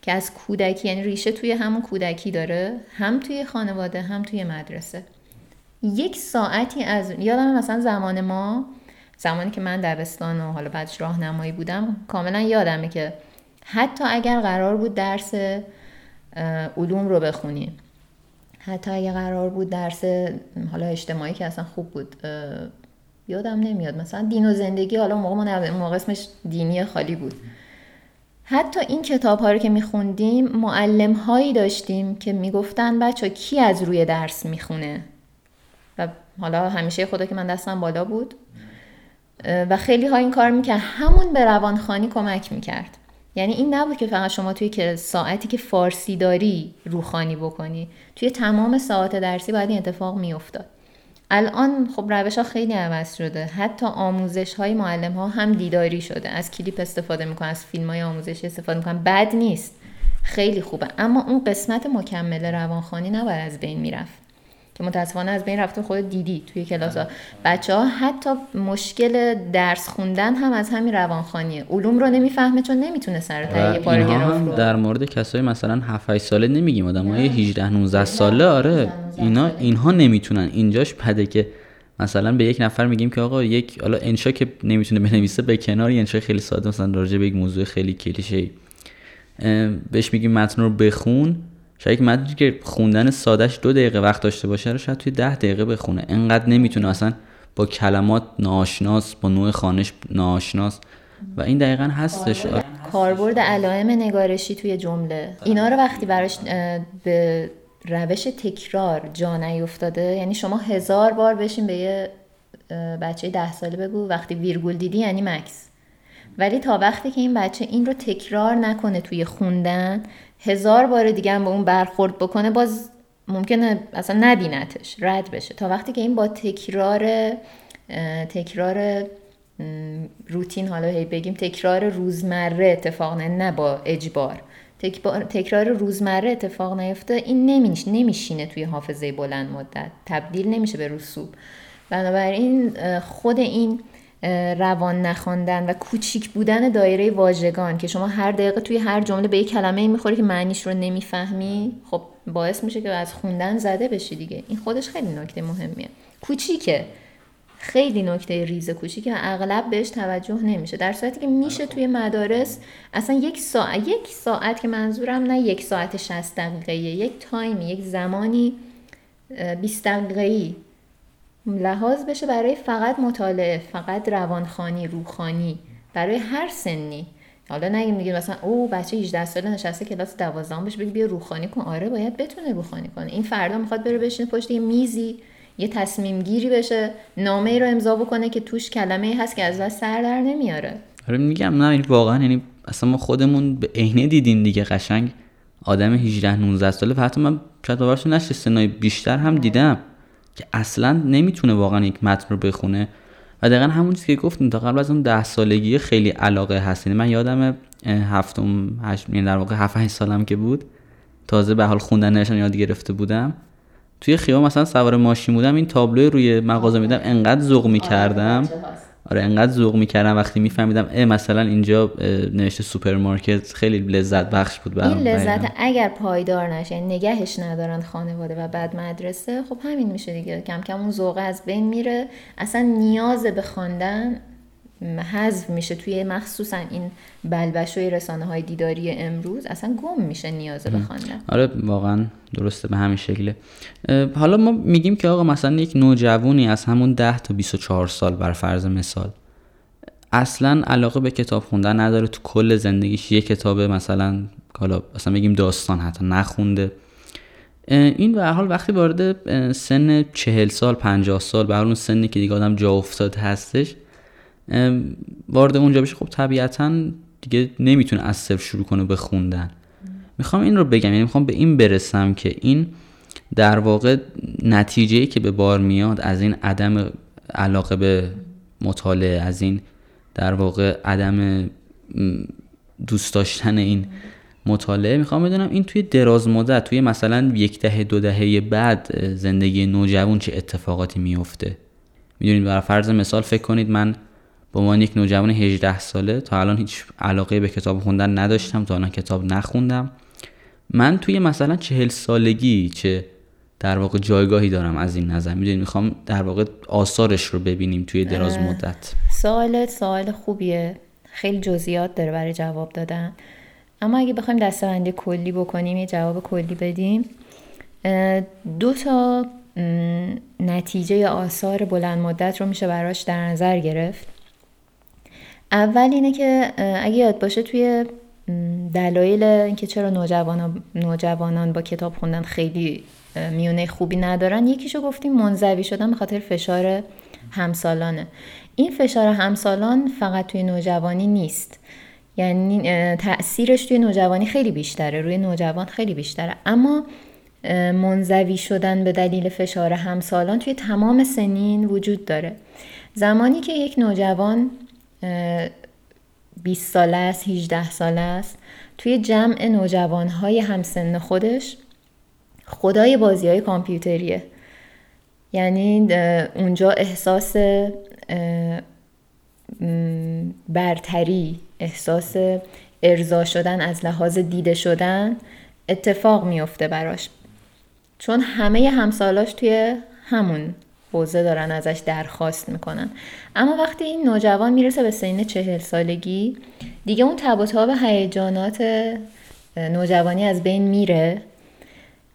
که از کودکی یعنی ریشه توی همون کودکی داره هم توی خانواده هم توی مدرسه. یک ساعتی از یادم مثلا زمان ما زمانی که من دبستان و حالا بعدش راهنمایی بودم کاملا یادمه که حتی اگر قرار بود درس علوم رو بخونیم حتی اگر قرار بود درس حالا اجتماعی که اصلا خوب بود یادم نمیاد. مثلا دین و زندگی حالا موقع موقع اسمش دینی خالی بود. حتی این کتاب ها رو که میخوندیم معلم هایی داشتیم که می‌گفتن بچه کی از روی درس می‌خونه؟ و حالا همیشه خدا که من دستم بالا بود. و خیلی ها این کار می‌کرد. همون به روانخانی کمک می‌کرد. یعنی این نبود که فقط شما توی که ساعتی که فارسی داری روخانی بکنی. توی تمام ساعت درسی باید این اتفاق میافتاد. الان خب روش ها خیلی عوض شده. حتی آموزش های معلم ها هم دیداری شده. از کلیپ استفاده می‌کنن از فیلم های آموزش استفاده می‌کنن. بد نیست. خیلی خوبه. اما اون قسمت مکمل روانخانی نباید از بین می‌رفت. که متاسفانه از بین رفته خود دیدی توی کلاس ها بچه ها حتی مشکل درس خوندن هم از همین روانخانیه علوم رو نمی‌فهمه چون نمی‌تونه سر یه پاراگراف رو. در مورد کسای مثلا 7 8 ساله نمیگیم. آدم های 18 19 ساله آره. اینا اینها نمی‌تونن. اینجاش پده که مثلا به یک نفر میگیم که آقا یک حالا انشا که نمی‌تونه بنویسه به کنار انشا خیلی ساده. مثلا راجع به یک موضوع خیلی کلیشه بهش میگیم متن رو بخون. شاید متنی که خوندن سادش دو دقیقه وقت داشته باشه رو شاید توی ده دقیقه بخونه. انقدر نمی‌تونه اصلا با کلمات ناشناس با نوع خانش ناشناس و این دقیقا هستش. کاربرد. علائم نگارشی توی جمله. اینا رو وقتی براش به روش تکرار جا نیفتاده یعنی شما هزار بار بشین به یه بچه ده ساله بگو وقتی ویرگول دیدی یعنی مکس. ولی تا وقتی که این بچه این رو تکرار نکنه توی خوندن هزار بار دیگه هم به اون برخورد بکنه باز ممکنه اصلا نبینتش رد بشه. تا وقتی که این با تکرار تکرار روتین حالا هی بگیم تکرار روزمره اتفاق نه نه با اجبار. تکرار روزمره اتفاق نیفته این نمیش نمیشینه توی حافظه بلند مدت. تبدیل نمیشه به رسوب بنابراین خود این روان نخواندن و کوچیک بودن دایره واژگان که شما هر دقیقه توی هر جمله به یک کلمه می‌خوری که معنیش رو نمی‌فهمی خب باعث میشه که از خوندن زده بشی دیگه. این خودش خیلی نکته مهمیه. کوچیکه. خیلی نکته ریز کوچیکه. اغلب بهش توجه نمیشه. در صورتی که میشه توی مدارس اصلا یک ساعت یک ساعت که منظورم نه یک ساعت 60 دقیقه یک تایمی یک زمانی 20 دقیقه‌ای لحاظ بشه برای فقط مطالعه فقط روانخانی روخانی برای هر سنی. حالا نگیم میگه مثلا او بچه 18 ساله نشسته کلاس 12 بهش بگی بیا روخانی کن. آره باید بتونه روخانی کنه. این فردا می‌خواد بره بشینه پشت یه میزی یه تصمیم گیری بشه نامه ای رو امضا بکنه که توش کلمه ای هست که از دست سر در نمیاره. آره میگم نه واقعا یعنی اصلا ما خودمون به عینه دیدیم دیگه قشنگ. آدم 18 19 ساله حتی من شاید باورتون نشه سنای بیشتر هم دیدم. که اصلا نمی‌تونه واقعا یک متن رو بخونه. و دقیقا همون چیزی که گفتیم تا قبل از اون ده سالگی خیلی علاقه هست یعنی من یادم هفتم هشت یعنی در واقع هفت سالم که بود تازه به حال خوندن یاد گرفته بودم. توی خیابان مثلا سوار ماشین بودم این تابلو روی مغازه میدم انقدر ذوق می‌کردم. آره انقدر ذوق می‌کردم وقتی میفهمیدم اه مثلا اینجا نوشته سوپرمارکت خیلی لذت بخش بود برام این لذت اگر پایدار نشه یعنی نگهش ندارن خانواده و بعد مدرسه خب همین میشه دیگه. کم کم اون ذوق از بین میره. اصلا نیاز به خواندن حذف میشه توی مخصوصا این بلبشوی رسانه های دیداری امروز اصلا گم میشه نیازه به خواندن. آره واقعا درسته به همین شکله. حالا ما میگیم که آقا مثلا یک نوجوانی از همون 10 تا 24 سال بر فرض مثال اصلا علاقه به کتاب خوندن نداره تو کل زندگیش یه کتاب مثلا حالا مثلا بگیم داستان حتی نخونده. این به حال وقتی وارد سن چهل سال پنجاه سال به اون سنی که دیگه آدم جا افتاده هستش وارد اونجا بشه خب طبیعتا دیگه نمی‌تونه از صفر شروع کنه به خوندن. می‌خوام این رو بگم یعنی می‌خوام به این برسم که این در واقع نتیجه که به بار میاد از این عدم علاقه به مطالعه از این در واقع عدم دوست داشتن این مطالعه می‌خوام بدونم این توی دراز مدت توی مثلا یک دهه دو دهه بعد زندگی نوجوان چه اتفاقاتی میفته؟ می‌دونید برای فرض مثال فکر کنید من با عنوان یک نوجوان 18 ساله تا الان هیچ علاقه به کتاب خوندن نداشتم تا الان کتاب نخوندم. من توی مثلا چهل سالگی چه در واقع جایگاهی دارم از این نظر. می‌دونید می‌خوام در واقع آثارش رو ببینیم توی دراز مدت. سوالت سوال خوبیه. خیلی جزئیات داره برای جواب دادن. اما اگه بخوایم دستبندی کلی بکنیم یه جواب کلی بدیم. دو تا نتیجه یا آثار بلند مدت رو میشه براش در نظر گرفت. اول اینه که اگه یاد باشه توی دلایل اینکه چرا نوجوانان, نوجوانان با کتاب خوندن خیلی میونه خوبی ندارن یکیشو گفتیم منزوی شدن به خاطر فشار همسالانه. این فشار همسالان فقط توی نوجوانی نیست. یعنی تاثیرش توی نوجوانی خیلی بیشتره روی نوجوان خیلی بیشتره. اما منزوی شدن به دلیل فشار همسالان توی تمام سنین وجود داره. زمانی که یک نوجوان 20 ساله است 18 ساله است. توی جمع نوجوان های همسن خودش خدای بازی های کامپیوتریه. یعنی اونجا احساس برتری احساس ارضا شدن از لحاظ دیده شدن اتفاق میفته براش. چون همه همسالاش توی همون حوزه دارن ازش درخواست می‌کنن. اما وقتی این نوجوان می‌رسه به سین چهل سالگی دیگه اون تب و تاب هیجانات نوجوانی از بین میره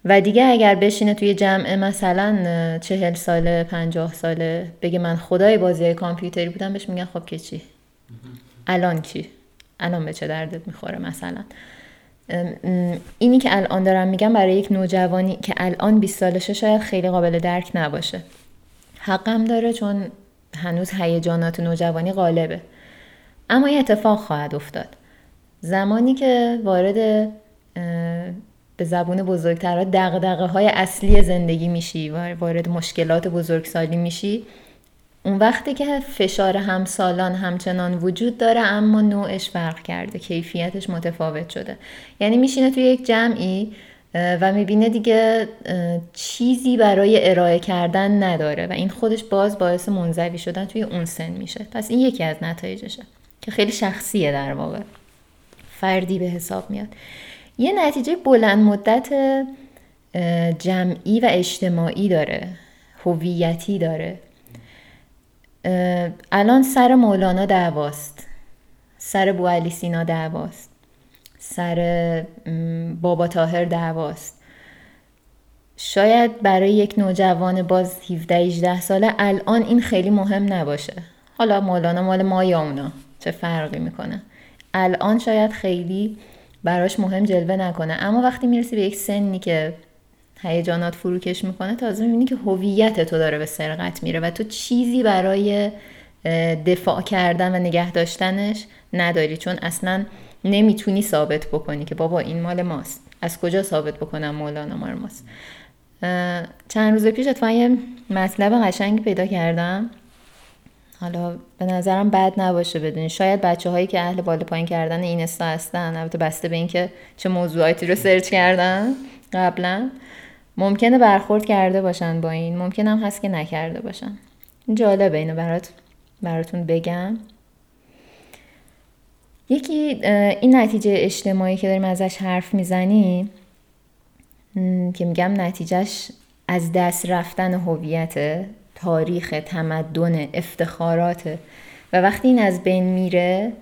و دیگه اگر بشینه توی جمع مثلا چهل ساله پنجاه ساله بگه من خدای بازی کامپیوتری بودم بهش میگن خب که چی؟ الان چی؟ الان به چه دردت می‌خوره مثلا؟ اینی که الان دارم میگم برای یک نوجوانی که الان 20 سالشه شاید خیلی قابل درک نباشه. حقم داره چون هنوز هیجانات نوجوانی غالبه. اما این اتفاق خواهد افتاد. زمانی که وارد به زبون بزرگترها دقدقه های اصلی زندگی میشی وارد مشکلات بزرگسالی میشی اون وقتی که فشار همسالان همچنان وجود داره اما نوعش فرق کرده کیفیتش متفاوت شده. یعنی میشینه توی یک جمعی و می‌بینه دیگه چیزی برای ارائه کردن نداره و این خودش باز باعث منزوی شدن توی اون سن میشه. پس این یکی از نتایجشه که خیلی شخصیه در واقع. فردی به حساب میاد. یه نتیجه بلند مدت جمعی و اجتماعی داره هویتی داره. الان سر مولانا دعواست. سر بو علی سینا دعواست. سر بابا تاهر دعواست. شاید برای یک نوجوان باز 17 18 ساله الان این خیلی مهم نباشه. حالا مولانا مال ما یا اونا؟ چه فرقی می‌کنه؟ الان شاید خیلی براش مهم جلوه نکنه. اما وقتی می‌رسی به یک سنی که هیجانات فروکش می‌کنه تازه می‌بینی که هویت تو داره به سرقت میره و تو چیزی برای دفاع کردن و نگه داشتنش نداری. چون اصلا نمی‌تونی ثابت بکنی که بابا این مال ماست. از کجا ثابت بکنم مولانا مال ماست؟ چند روز پیش اتفاقا یه مطلب قشنگ پیدا کردم. حالا به نظرم بد نباشه بدونی. شاید بچه هایی که اهل بالا پایین کردن اینستا هستن. البته بسته به اینکه چه موضوعاتی رو سرچ کردن قبلا. ممکنه برخورد کرده باشن با این. ممکن هم هست که نکرده باشن. جالبه اینو برات براتون بگم. یکی این نتیجه اجتماعی که داریم ازش حرف می‌زنیم که میگم نتیجهش از دست رفتن هویت تاریخ تمدن افتخارات و وقتی این از بین میره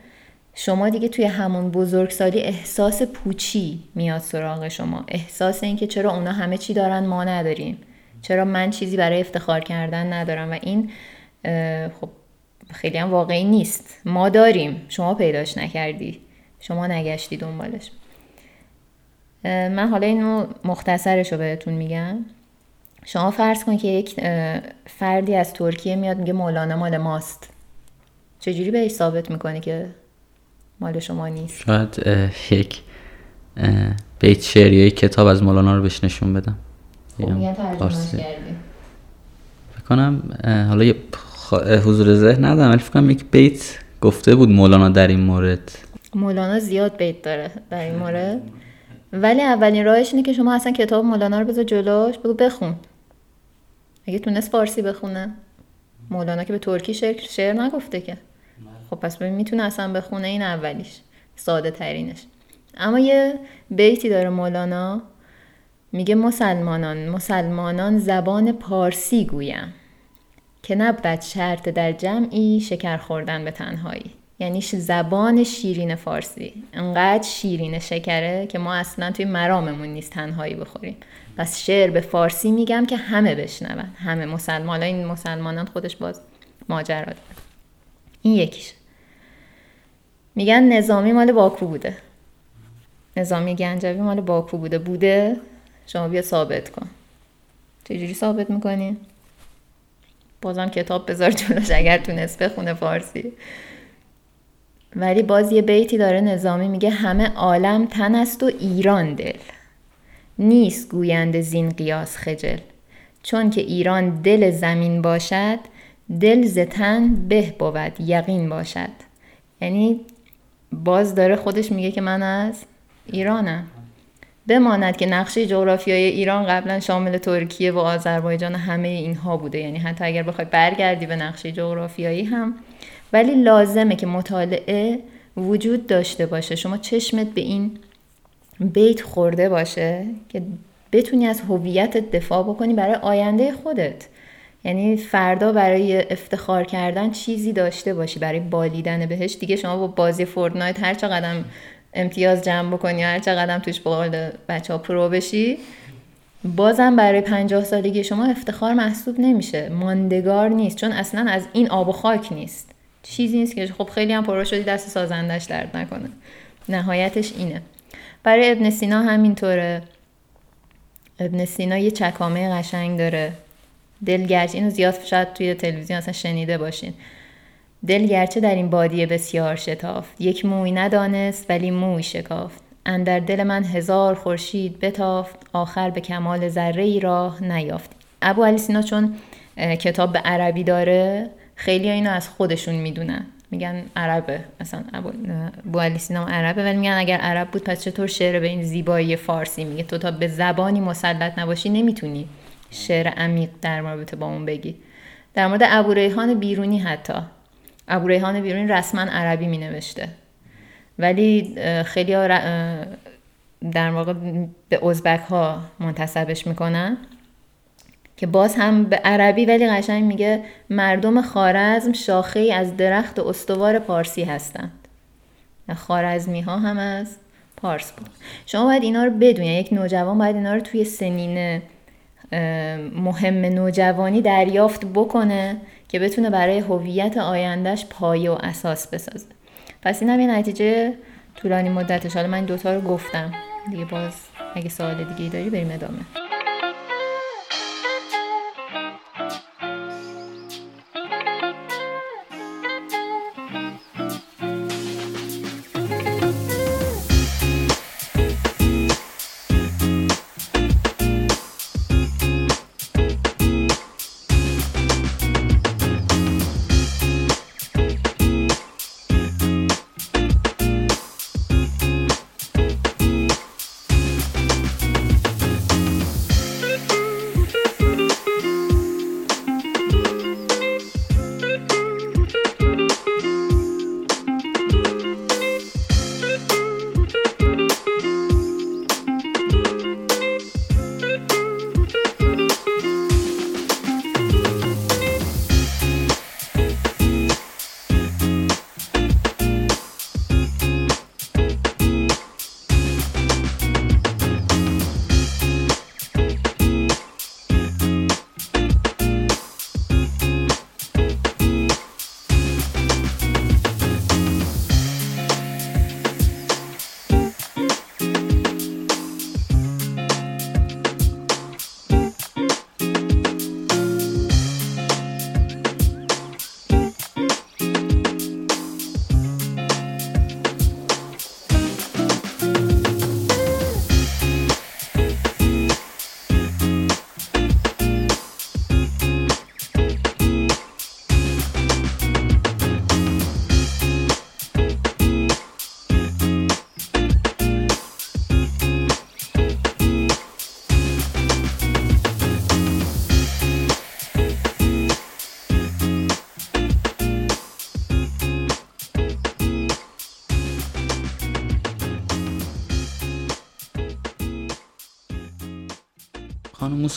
شما دیگه توی همون بزرگسالی احساس پوچی میاد سراغ شما. احساس اینکه چرا اونا همه چی دارن ما نداریم. چرا من چیزی برای افتخار کردن ندارم. و این خب خیلی هم واقعی نیست. ما داریم. شما پیداش نکردی. شما نگشتی دنبالش. من حالا اینو مختصرش رو بهتون میگم. شما فرض کن که یک فردی از ترکیه میاد میگه مولانا مال ماست. چجوری بهش ثابت می‌کنی که مال شما نیست؟ شاید یک بیت شعری یا کتاب از مولانا رو بهش نشون بدم. خب کنم حالا یه حضور ذهن ندارم ولی فکر یک بیت گفته بود مولانا در این مورد. مولانا زیاد بیت داره در این مورد. ولی اولین راهش اینه که شما اصلا کتاب مولانا رو بذار جلوش بگو بخون. اگه تونست فارسی بخونه. مولانا که به ترکی شعر, شعر نگفته که. خب پس ببین می‌تونه اصلا بخونه این اولیش ساده ترینش. اما یه بیتی داره مولانا میگه مسلمانان مسلمانان زبان پارسی گویم. که نبود شرط در جمعی شکر خوردن به تنهایی. یعنی زبان شیرین فارسی. انقدر شیرین شکره که ما اصلا توی مراممون نیست تنهایی بخوریم. پس شعر به فارسی میگم که همه بشنون. همه مسلمان. این مسلمانان خودش باز ماجرا داره. این یکیش. میگن نظامی مال باکو بوده. نظامی گنجوی مال باکو بوده. بوده؟ شما بیا ثابت کن. چجوری ثابت می‌کنی؟ بازم کتاب بذار جلوش اگر تونست بخونه فارسی. ولی باز یه بیتی داره نظامی میگه همه عالم تن است و ایران دل. نیست گویند زین قیاس خجل. چون که ایران دل زمین باشد دل زتن به بود یقین باشد. یعنی باز داره خودش میگه که من از ایرانم. بماند که نقشه جغرافیای ایران قبلا شامل ترکیه و آذربایجان همه اینها بوده. یعنی حتی اگر بخوای برگردی به نقشه جغرافیایی هم. ولی لازمه که مطالعه وجود داشته باشه. شما چشمت به این بیت خورده باشه که بتونی از هویتت دفاع بکنی برای آینده خودت. یعنی فردا برای افتخار کردن چیزی داشته باشی. برای بالیدن بهش. دیگه شما با بازی فورتنایت هر چقدر امتیاز جمع بکنی هر چقدر توش با بچه ها pro بشی. بازم برای پنجاه سالگی شما افتخار محسوب نمیشه. ماندگار نیست. چون اصلا از این آب و خاک نیست. چیزی نیست که خب خیلی هم pro شدی دست سازندش درد نکنه. نهایتش اینه. برای ابن سینا همینطوره. ابن سینا یه چکامه قشنگ داره. دلگرچه اینو زیاد شاید توی تلویزیون اصلا شنیده باشین. دلگرچه در این بادیه بسیار شتافت. یک موی ندانست ولی موی شکافت. اندر دل من هزار خورشید بتافت. آخر به کمال ذره ای راه نیافت. ابو علی سینا چون کتاب به عربی داره خیلی اینو از خودشون می‌دونن. میگن عربه. مثلا ابو علی سینا عربه ولی میگن اگر عرب بود پس چطور شعر به این زیبایی فارسی میگه؟ تو تا به زبانی مسلط نباشی نمی‌تونی شعر عمیق در رابطه با اون بگی. در مورد ابو ریحان بیرونی حتی. ابو ریحان بیرونی رسما عربی می نوشته ولی خیلی ها در واقع به ازبک ها منتصبش می‌کنن که باز هم به عربی ولی قشنگ میگه مردم خارزم شاخه از درخت استوار پارسی هستند. خارزمی ها هم از پارس بود. شما باید اینا رو بدونید یک نوجوان باید اینا رو توی سنین مهم نوجوانی دریافت بکنه که بتونه برای هویت آیندهش پایه و اساس بسازه. پس این هم یه نتیجه طولانی مدتش. حالا من دوتا رو گفتم. دیگه باز اگه سوال دیگه داری بریم ادامه.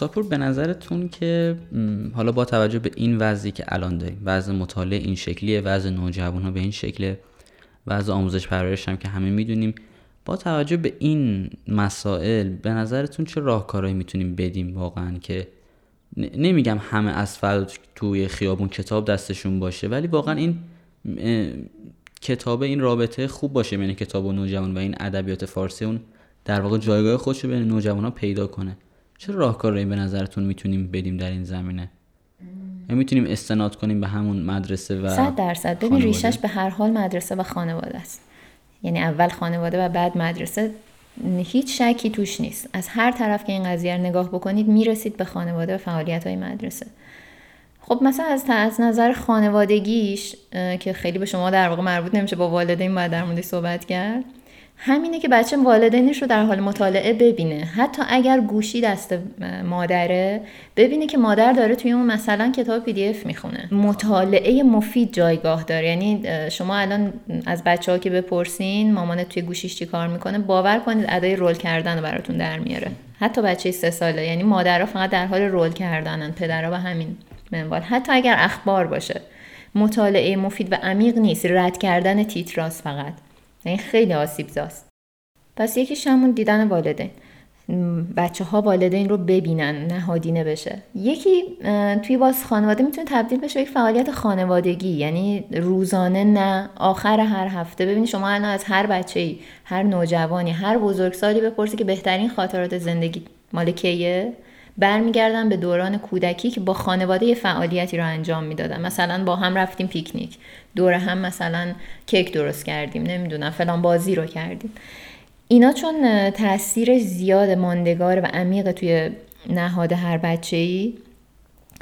موساپور به نظرتون که حالا با توجه به این وضعی که الان داریم وضع مطالعه این شکلیه وضع نوجوان ها به این شکله وضع آموزش پرورش هم که همه می‌دونیم با توجه به این مسائل به نظرتون چه راهکارهایی می‌تونیم بدیم واقعا که نمیگم همه از فرد توی خیابون کتاب دستشون باشه ولی واقعا این کتاب این رابطه خوب باشه بین کتاب و نوجوان و این ادبیات فارسی اون در واقع جایگاه خودش بین نوجوان ها پیدا کنه. چه راهکارهایی به نظرتون می‌تونیم بدیم در این زمینه؟ یا می‌تونیم استناد کنیم به همون مدرسه و صد درصد. ببین ریشش به هر حال مدرسه و خانواده است. یعنی اول خانواده و بعد مدرسه. هیچ شکی توش نیست. از هر طرف که این قضیه رو نگاه بکنید می‌رسید به خانواده و فعالیت های مدرسه. خب مثلا از, از نظر خانوادگیش که خیلی به شما در واقع مربوط نمیشه با والدین باید در موردش صحبت کرد. همینه که بچه والدینش رو در حال مطالعه ببینه. حتی اگر گوشی دست مادره ببینه که مادر داره توی اون مثلا کتاب PDF می‌خونه. مطالعه مفید جایگاه داره. یعنی شما الان از بچه ها که بپرسین مامانت توی گوشیش چی کار می‌کنه باور کنید ادای رول کردن رو براتون در میاره. حتی بچه سه ساله. یعنی مادرها فقط در حال رول کردنن. پدرها به همین منوال. حتی اگر اخبار باشه. مطالعه مفید و عمیق نیست. رد کردن تیتراس فقط. این خیلی آسیب زاست. پس یکیش همون دیدن والدین. بچه ها والدین رو ببینن نهادینه بشه. یکی توی باز خانواده می‌تونه تبدیل بشه یک فعالیت خانوادگی. یعنی روزانه نه آخر هر هفته. ببینید شما الان از هر بچه ای هر نوجوانی هر بزرگسالی بپرسی که بهترین خاطرات زندگی مال کیه؟ برمیگردن به دوران کودکی که با خانواده فعالیتی رو انجام می‌دادن مثلا با هم رفتیم پیکنیک. دور هم مثلا کیک درست کردیم. نمی‌دونم فلان بازی رو کردیم. اینا چون تاثیر زیاد ماندگار و عمیق توی نهاد هر بچه ای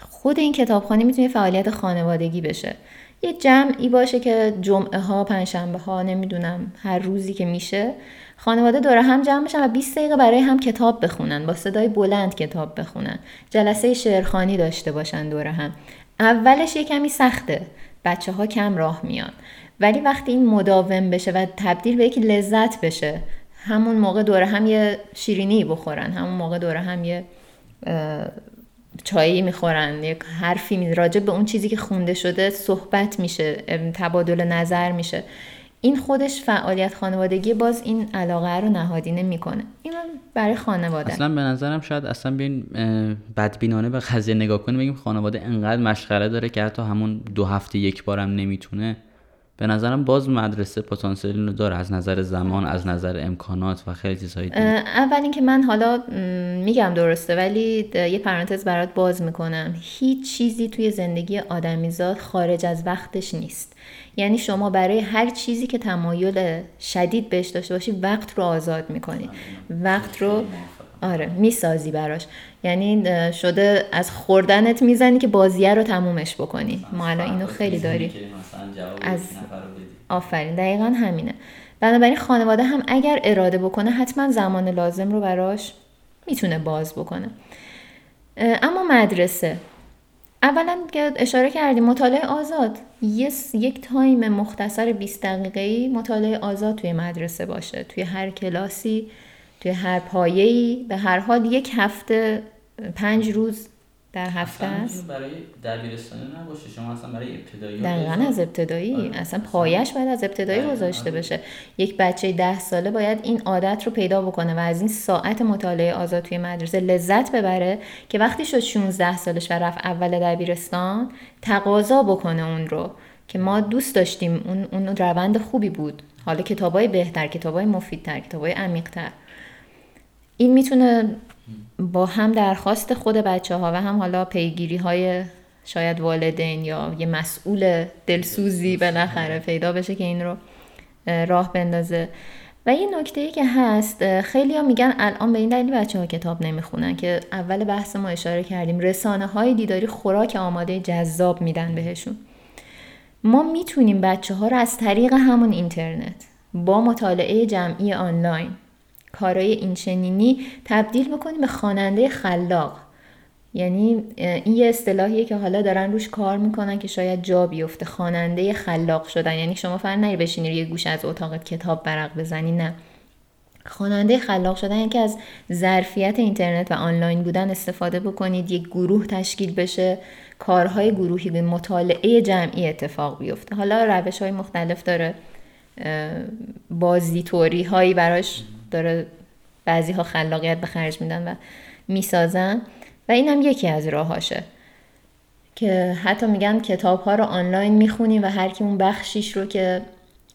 خود این کتابخانه می‌تونه فعالیت خانوادگی بشه. یه جمعی باشه که جمعه ها پنجشنبه ها نمی‌دونم هر روزی که میشه خانواده دور هم جمع بشن و 20 دقیقه برای هم کتاب بخونن با صدای بلند کتاب بخونن. جلسه شعرخانی داشته باشن دور هم. اولش یه کمی سخته. بچه ها کم راه میان. ولی وقتی این مداوم بشه و تبدیل به یک لذت بشه همون موقع دوره هم یه شیرینی بخورن. همون موقع دوره هم یه چایی می‌خورن یک حرفی راجع به اون چیزی که خونده شده صحبت میشه تبادل نظر میشه. این خودش فعالیت خانوادگی باز این علاقه رو نهادینه می‌کنه این برای خانواده. اصلا به نظرم شاید اصلا بین بدبینانه به قضیه نگاه کنیم بگیم خانواده انقدر مشغله داره که حتی همون دو هفته یک بارم نمی‌تونه به نظرم باز مدرسه پتانسیل رو داره از نظر زمان از نظر امکانات و خیلی چیزهای دیگه. اول اینکه من حالا میگم درسته ولی یه پرانتز برات باز می‌کنم. هیچ چیزی توی زندگی آدمیزاد خارج از وقتش نیست. یعنی شما برای هر چیزی که تمایل شدید بهش داشته باشی وقت رو آزاد می‌کنی. وقت رو آره می‌سازی براش. یعنی شده از خوردنت می‌زنی که بازیه رو تمومش بکنی. ما الان اینو خیلی داریم. از آفرین. دقیقا همینه. بنابراین خانواده هم اگر اراده بکنه حتما زمان لازم رو براش می‌تونه باز بکنه. اما مدرسه. اولا که اشاره کردیم مطالعه آزاد. یک تایم مختصر 20 دقیقه‌ای مطالعه آزاد توی مدرسه باشه. توی هر کلاسی. توی هر پایه‌ای به هر حال یک هفته پنج روز در هفته است. برای دبیرستانی نباشه شما اصلا برای ابتدایی دقیقا از ابتدایی آره. اصلا پایش باید از ابتدایی گذاشته. بشه. یک بچه ده ساله باید این عادت رو پیدا بکنه و از این ساعت مطالعه آزاد توی مدرسه لذت ببره که وقتی شد 16 سالش و رفت اول دبیرستان تقاضا بکنه اون رو که ما دوست داشتیم. اون, اون روند خوبی بود. حالا کتابای بهتر کتابای مفیدتر کتابای عمیقتر. این می‌تونه با هم درخواست خود بچه ها و هم حالا پیگیری های شاید والدین یا یه مسئول دلسوزی بالاخره پیدا بشه که این رو راه بندازه. و یه نکته ای که هست خیلی ها میگن الان به این دلیل بچه ها کتاب نمی‌خونن که اول بحث ما اشاره کردیم. رسانه های دیداری خوراک آماده جذاب میدن بهشون. ما می‌تونیم بچه ها رو از طریق همون اینترنت با مطالعه جمعی آنلاین کارای اینچنینی تبدیل بکنیم به خواننده خلاق. یعنی این یه اصطلاحیه که حالا دارن روش کار می‌کنن که شاید جا بیفته. خواننده خلاق شدن. یعنی شما فرض نری بشینی یه گوش از اتاق کتاب برق بزنی. نه. خواننده خلاق شدن یعنی که از ظرفیت اینترنت و آنلاین بودن استفاده بکنید. یک گروه تشکیل بشه. کارهای گروهی به مطالعه جمعی اتفاق بیفته. حالا روش های مختلف داره. بازیتوری هایی براش داره بعضی ها خلاقیت به خرج میدن و می‌سازن و این هم یکی از راهاشه که حتی میگن کتاب ها رو آنلاین می‌خونیم و هر کی اون بخشیش رو که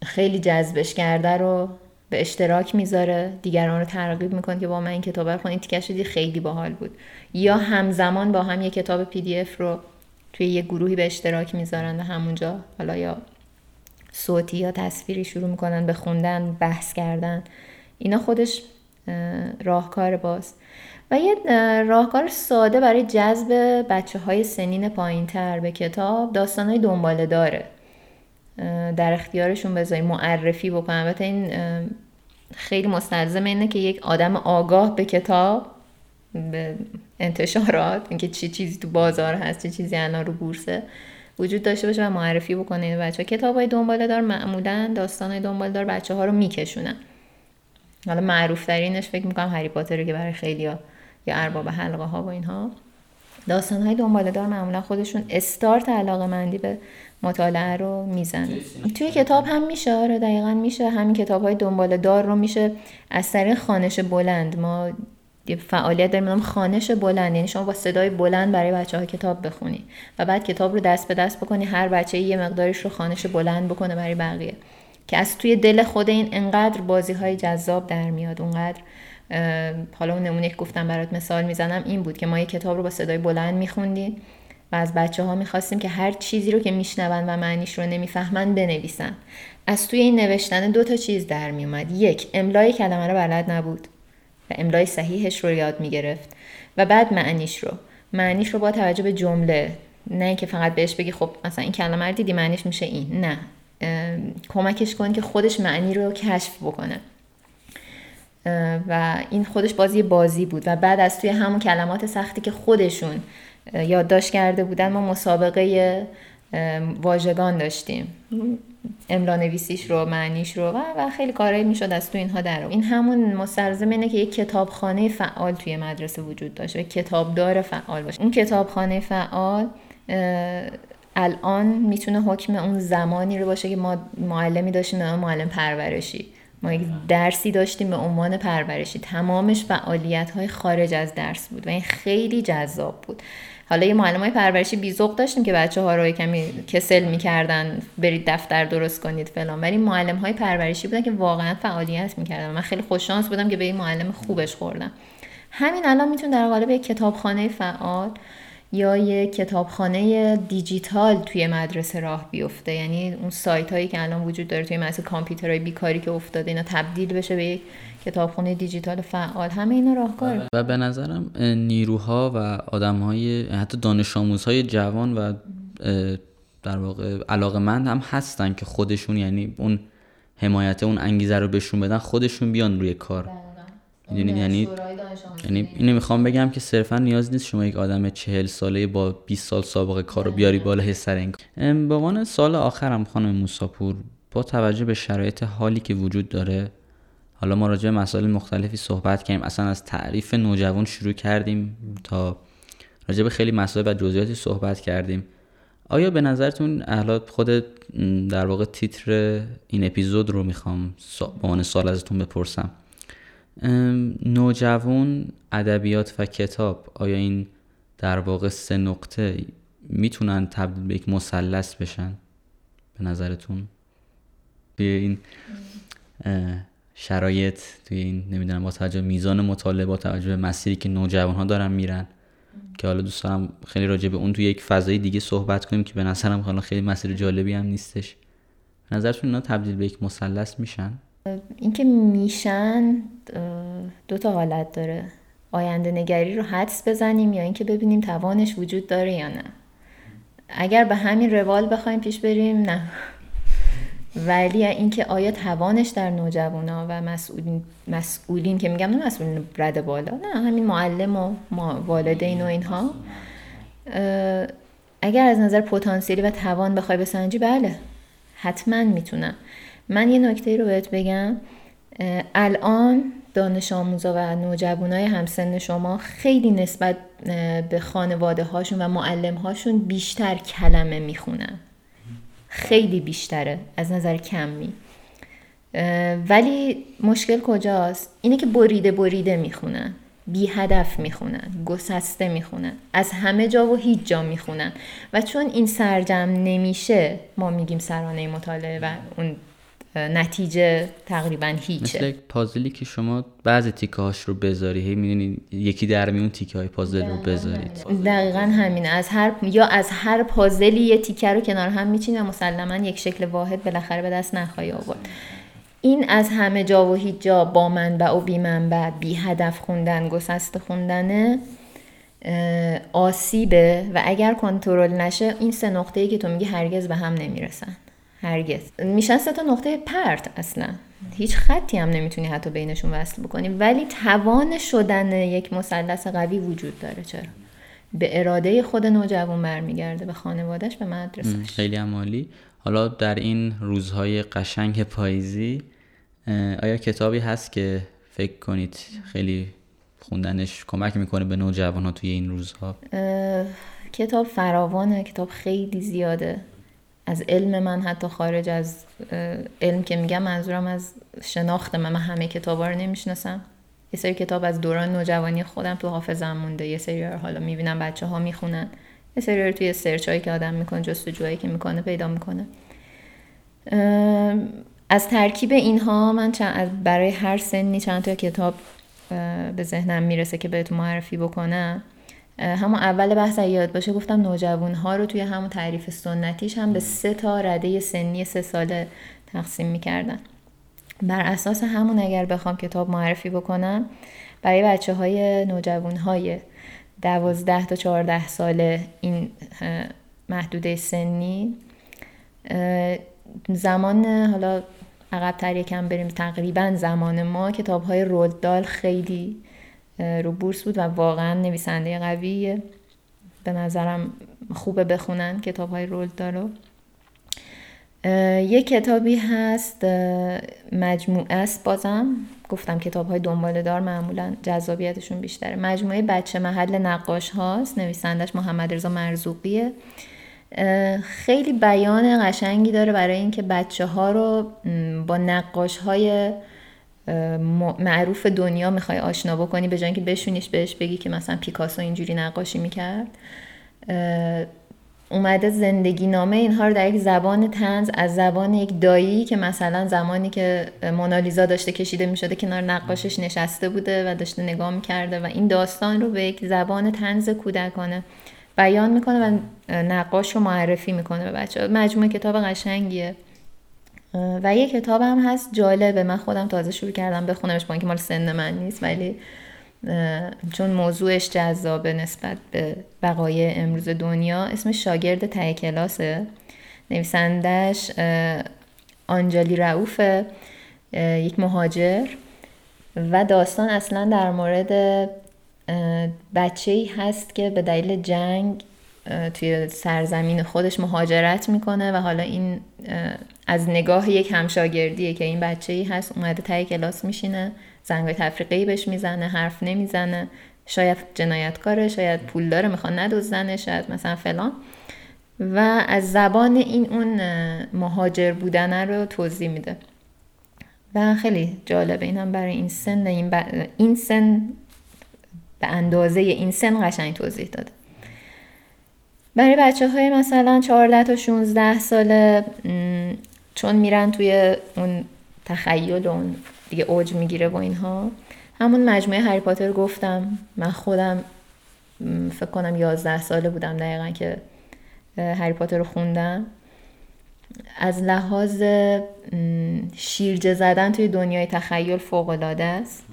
خیلی جذبش کرده رو به اشتراک می‌ذاره. دیگران رو ترغیب می‌کنه که با من این کتاب رو خونید تیکش خیلی باحال بود. یا همزمان با هم یه کتاب پی دی اف رو توی یه گروهی به اشتراک می‌ذارن و همونجا حالا یا صوتی یا تصویری شروع می‌کنن به خوندن بحث کردن. اینا خودش راهکار باز. و یه راهکار ساده برای جذب بچه های سنین پایین تر به کتاب داستان های دنباله داره. در اختیارشون بذاری معرفی بکنن. البته این خیلی مستلزم اینه که یک آدم آگاه به کتاب به انتشارات اینکه چی چیزی تو بازار هست چه چیزی الان رو بورسه وجود داشته باشه و معرفی بکنه. این بچه کتاب های دنباله دار معمولا داستان های دنباله دار بچه ها رو میکشونن. حالا معروف ترینش فکر می‌کنم هری پاتر که برای خیلی ها یا ارباب حلقه ها و اینها. داستان های دنباله دار معمولا خودشون استارت علاقه مندی به مطالعه رو می‌زنه توی کتاب هم میشه آره دقیقا میشه. همین کتاب های دنباله دار رو میشه از طریق خانش بلند. ما فعالیت داریم نام خانش بلند. یعنی شما با صدای بلند برای بچه ها کتاب بخونی و بعد کتاب رو دست به دست بکنی. هر بچه یه مقدارش رو خانش بلند بکنه برای بقیه. که از توی دل خود این انقدر بازی های جذاب در میاد اونقدر حالا اون نمونه که گفتم برات مثال می‌زنم این بود که ما یه کتاب رو با صدای بلند میخوندیم و از بچه ها می‌خواستیم که هر چیزی رو که میشنون و معنیش رو نمی‌فهمن بنویسن. از توی این نوشتن دو تا چیز در میومد یک املای کلمه رو بلد نبود و املای صحیحش رو یاد می‌گرفت و بعد معنیش رو. معنیش رو با توجه به جمله نه اینکه فقط بهش بگی خب مثلا این کلمه رو دیدی معنیش میشه این. نه. کمکش کن که خودش معنی رو کشف بکنه. و این خودش بازی بازی بود و بعد از توی همون کلمات سختی که خودشون یادداشت کرده بودن ما مسابقه واژگان داشتیم. املا نویسیش رو معنیش رو و, و خیلی کارایی می‌شد از تو اینها در این همون مستلزم اینه که یک کتابخانه فعال توی مدرسه وجود داشته و کتابدار فعال باشه. اون کتابخانه فعال الان می‌تونه حکم اون زمانی رو باشه که ما معلمی داشتیم به معلم پرورشی. ما یک درسی داشتیم به عنوان پرورشی. تمامش فعالیت های خارج از درس بود و این خیلی جذاب بود. حالا یه معلم های پرورشی بیزوق داشتیم که بچه ها رو کمی کسل می‌کردن برید دفتر درست کنید فلان. ولی معلم های پرورشی بودن که واقعا فعالیت می‌کردن. من خیلی خوششانس بودم که به این معلم خوبش خوردم. همین الان میتون در قالب یک کتابخانه فعال یا یه کتابخانه دیجیتال توی مدرسه راه بیفته. یعنی اون سایت هایی که الان وجود داره توی مدرسه کامپیوترهای بیکاری که افتاده اینا تبدیل بشه به یک کتابخانه دیجیتال فعال. همه اینا راهکار و به نظرم نیروها و آدمهای حتی دانش آموزهای جوان و در واقع علاقه مند هم هستن که خودشون یعنی اون حمایت اون انگیزه رو بهشون بدن خودشون بیان روی کار. می‌دونید یعنی یعنی اینو می‌خوام بگم که صرفا نیاز نیست شما یک آدم چهل ساله با 20 سال سابقه کار رو بیاری بالای سر این به عنوان سال آخرم خانم موساپور با توجه به شرایط حالی که وجود داره حالا ما راجع به مسائل مختلفی صحبت کردیم اصلا از تعریف نوجوان شروع کردیم تا راجع به خیلی مسائل و جزئیاتی صحبت کردیم. آیا به نظرتون حالا خود در واقع تیتر این اپیزود رو می‌خوام به عنوان سال ازتون بپرسم؟ نوجوان ادبیات و کتاب آیا این در واقع سه نقطه می‌تونن تبدیل به یک مثلث بشن؟ به نظرتون؟ توی این شرایط توی این نمی‌دونم با توجه میزان مطالعه با توجه به مسیری که نوجوان ها دارن میرن. که حالا دوست دارم خیلی راجع به اون توی یک فضای دیگه صحبت کنیم که به نظرم حالا خیلی مسیر جالبی هم نیستش. نظرتون اینا تبدیل به یک مثلث میشن؟ اینکه میشن دو تا حالت داره. آینده نگری رو حدس بزنیم یا اینکه ببینیم توانش وجود داره یا نه. اگر به همین روال بخوایم پیش بریم نه. ولی اینکه آیا توانش در نوجوانا و مسئولین, مسئولین که میگم نه مسئولین رد بالا نه همین معلم و والدین و اینها. اگر از نظر پتانسیلی و توان بخوای بسنجی بله. حتما می‌تونم. من یه نکته رو بهت بگم. الان دانش آموزا و نوجوانای همسن شما خیلی نسبت به خانواده هاشون و معلم هاشون بیشتر کلمه می‌خونن. خیلی بیشتره از نظر کمی. ولی مشکل کجاست؟ اینه که بریده بریده می‌خونن بی هدف می‌خونن گسسته می‌خونن از همه جا و هیچ جا می‌خونن. و چون این سرجم نمیشه ما میگیم سرانه مطالعه و اون نتیجه تقریبا هیچه. مثل پازلی که شما بعضی تیکه هاش رو بذاری هی می‌دونی یکی در میون تیکه های پازل رو بذارید. دقیقا همینه. از هر یا از هر پازلی یه تیکه رو کنار هم میچین و مسلما یک شکل واحد بالاخره به دست نخواهی آورد. این از همه جا و هیچ جا با منبع و بی منبع بی هدف خوندن گسست خوندنه آسیبه و اگر کنترل نشه این سه نقطه ای که تو میگی هرگز به هم نمی‌رسن. هرگز. میشن سه تا نقطه پرت اصلا. هیچ خطی هم نمی‌تونی حتی بینشون وصل بکنی. ولی توان شدن یک مثلث قوی وجود داره. چرا؟ به اراده خود نوجوان برمیگرده به خانوادهش به مدرسهش خیلی عمالی حالا در این روزهای قشنگ پاییزی آیا کتابی هست که فکر کنید خیلی خوندنش کمک می‌کنه به نوجوان ها توی این روزها؟ کتاب فراوانه کتاب خیلی زیاده. از علم من حتی خارج از علم که میگم منظورم از شناخت من. من همه کتابا رو نمی‌شناسم. یه سری کتاب از دوران نوجوانی خودم تو حافظم مونده. یه سری رو حالا می‌بینم بچه ها می‌خونن. یه سری رو توی سرچ هایی که آدم می‌کنه جستجوهایی که می‌کنه پیدا می‌کنه. از ترکیب اینها من چند برای هر سنی چند تا کتاب به ذهنم می‌رسه که بهتون معرفی بکنم. همون اول بحث یاد باشه گفتم نوجوان ها رو توی همون تعریف سنتیش هم به سه تا رده سنی سه ساله تقسیم می‌کردن. بر اساس همون اگر بخوام کتاب معرفی بکنم برای بچه های نوجوان های دوازده تا چهارده ساله این محدوده سنی زمان حالا عقب تر یکم بریم تقریبا زمان ما کتاب های رولدال خیلی رو بورس بود و واقعا نویسنده قویه. به نظرم خوبه بخونن کتاب های رولدال رو یه کتابی هست مجموعه است بازم. گفتم کتاب های دنباله دار معمولا جذابیتشون بیشتره. مجموعه بچه محل نقاش هاست. نویسندش محمد رضا مرزوقیه. خیلی بیان قشنگی داره برای اینکه بچه ها رو با نقاش های معروف دنیا می‌خوای آشنا بکنی به جای اینکه بشونیش بهش بگی که مثلا پیکاسو اینجوری نقاشی می‌کرد. اومده زندگی نامه اینها رو در یک زبان تنز از زبان یک دایی که مثلا زمانی که مونالیزا داشته کشیده می‌شده کنار نقاشش نشسته بوده و داشته نگاه می‌کرده و این داستان رو به یک زبان تنز کودکانه بیان می‌کنه و نقاش رو معرفی می‌کنه به بچه مجموعه کتاب قشنگیه. و یه کتاب هم هست جالبه. من خودم تازه شروع کردم بخونمش با اینکه مال سن من نیست ولی چون موضوعش جذابه نسبت به بقایه امروز دنیا اسم شاگرد ته کلاسه. نویسندش آنجلی رعوفه یک مهاجر. و داستان اصلا در مورد بچه ای هست که به دلیل جنگ توی سرزمین خودش مهاجرت می‌کنه و حالا این از نگاه یک همشاگردیه که این بچه ای هست اومده تای کلاس میشینه زنگ تفریقی بهش می‌زنه حرف نمی‌زنه. شاید جنایتکاره شاید پول داره می‌خواد ندوزنه شاید مثلا فلان. و از زبان این اون مهاجر بودنه رو توضیح میده. و خیلی جالبه این هم برای این سن این, این سن به اندازه این سن قشنگ توضیح داده. برای بچه های مثلا 14 تا 16 ساله چون میرن توی اون تخیل اون دیگه اوج می‌گیره و اینها همون مجموعه هری پاتر گفتم. من خودم فکر کنم 11 ساله بودم دقیقا که هری پاتر رو خوندم. از لحاظ شیرجه زدن توی دنیای تخیل فوق العاده است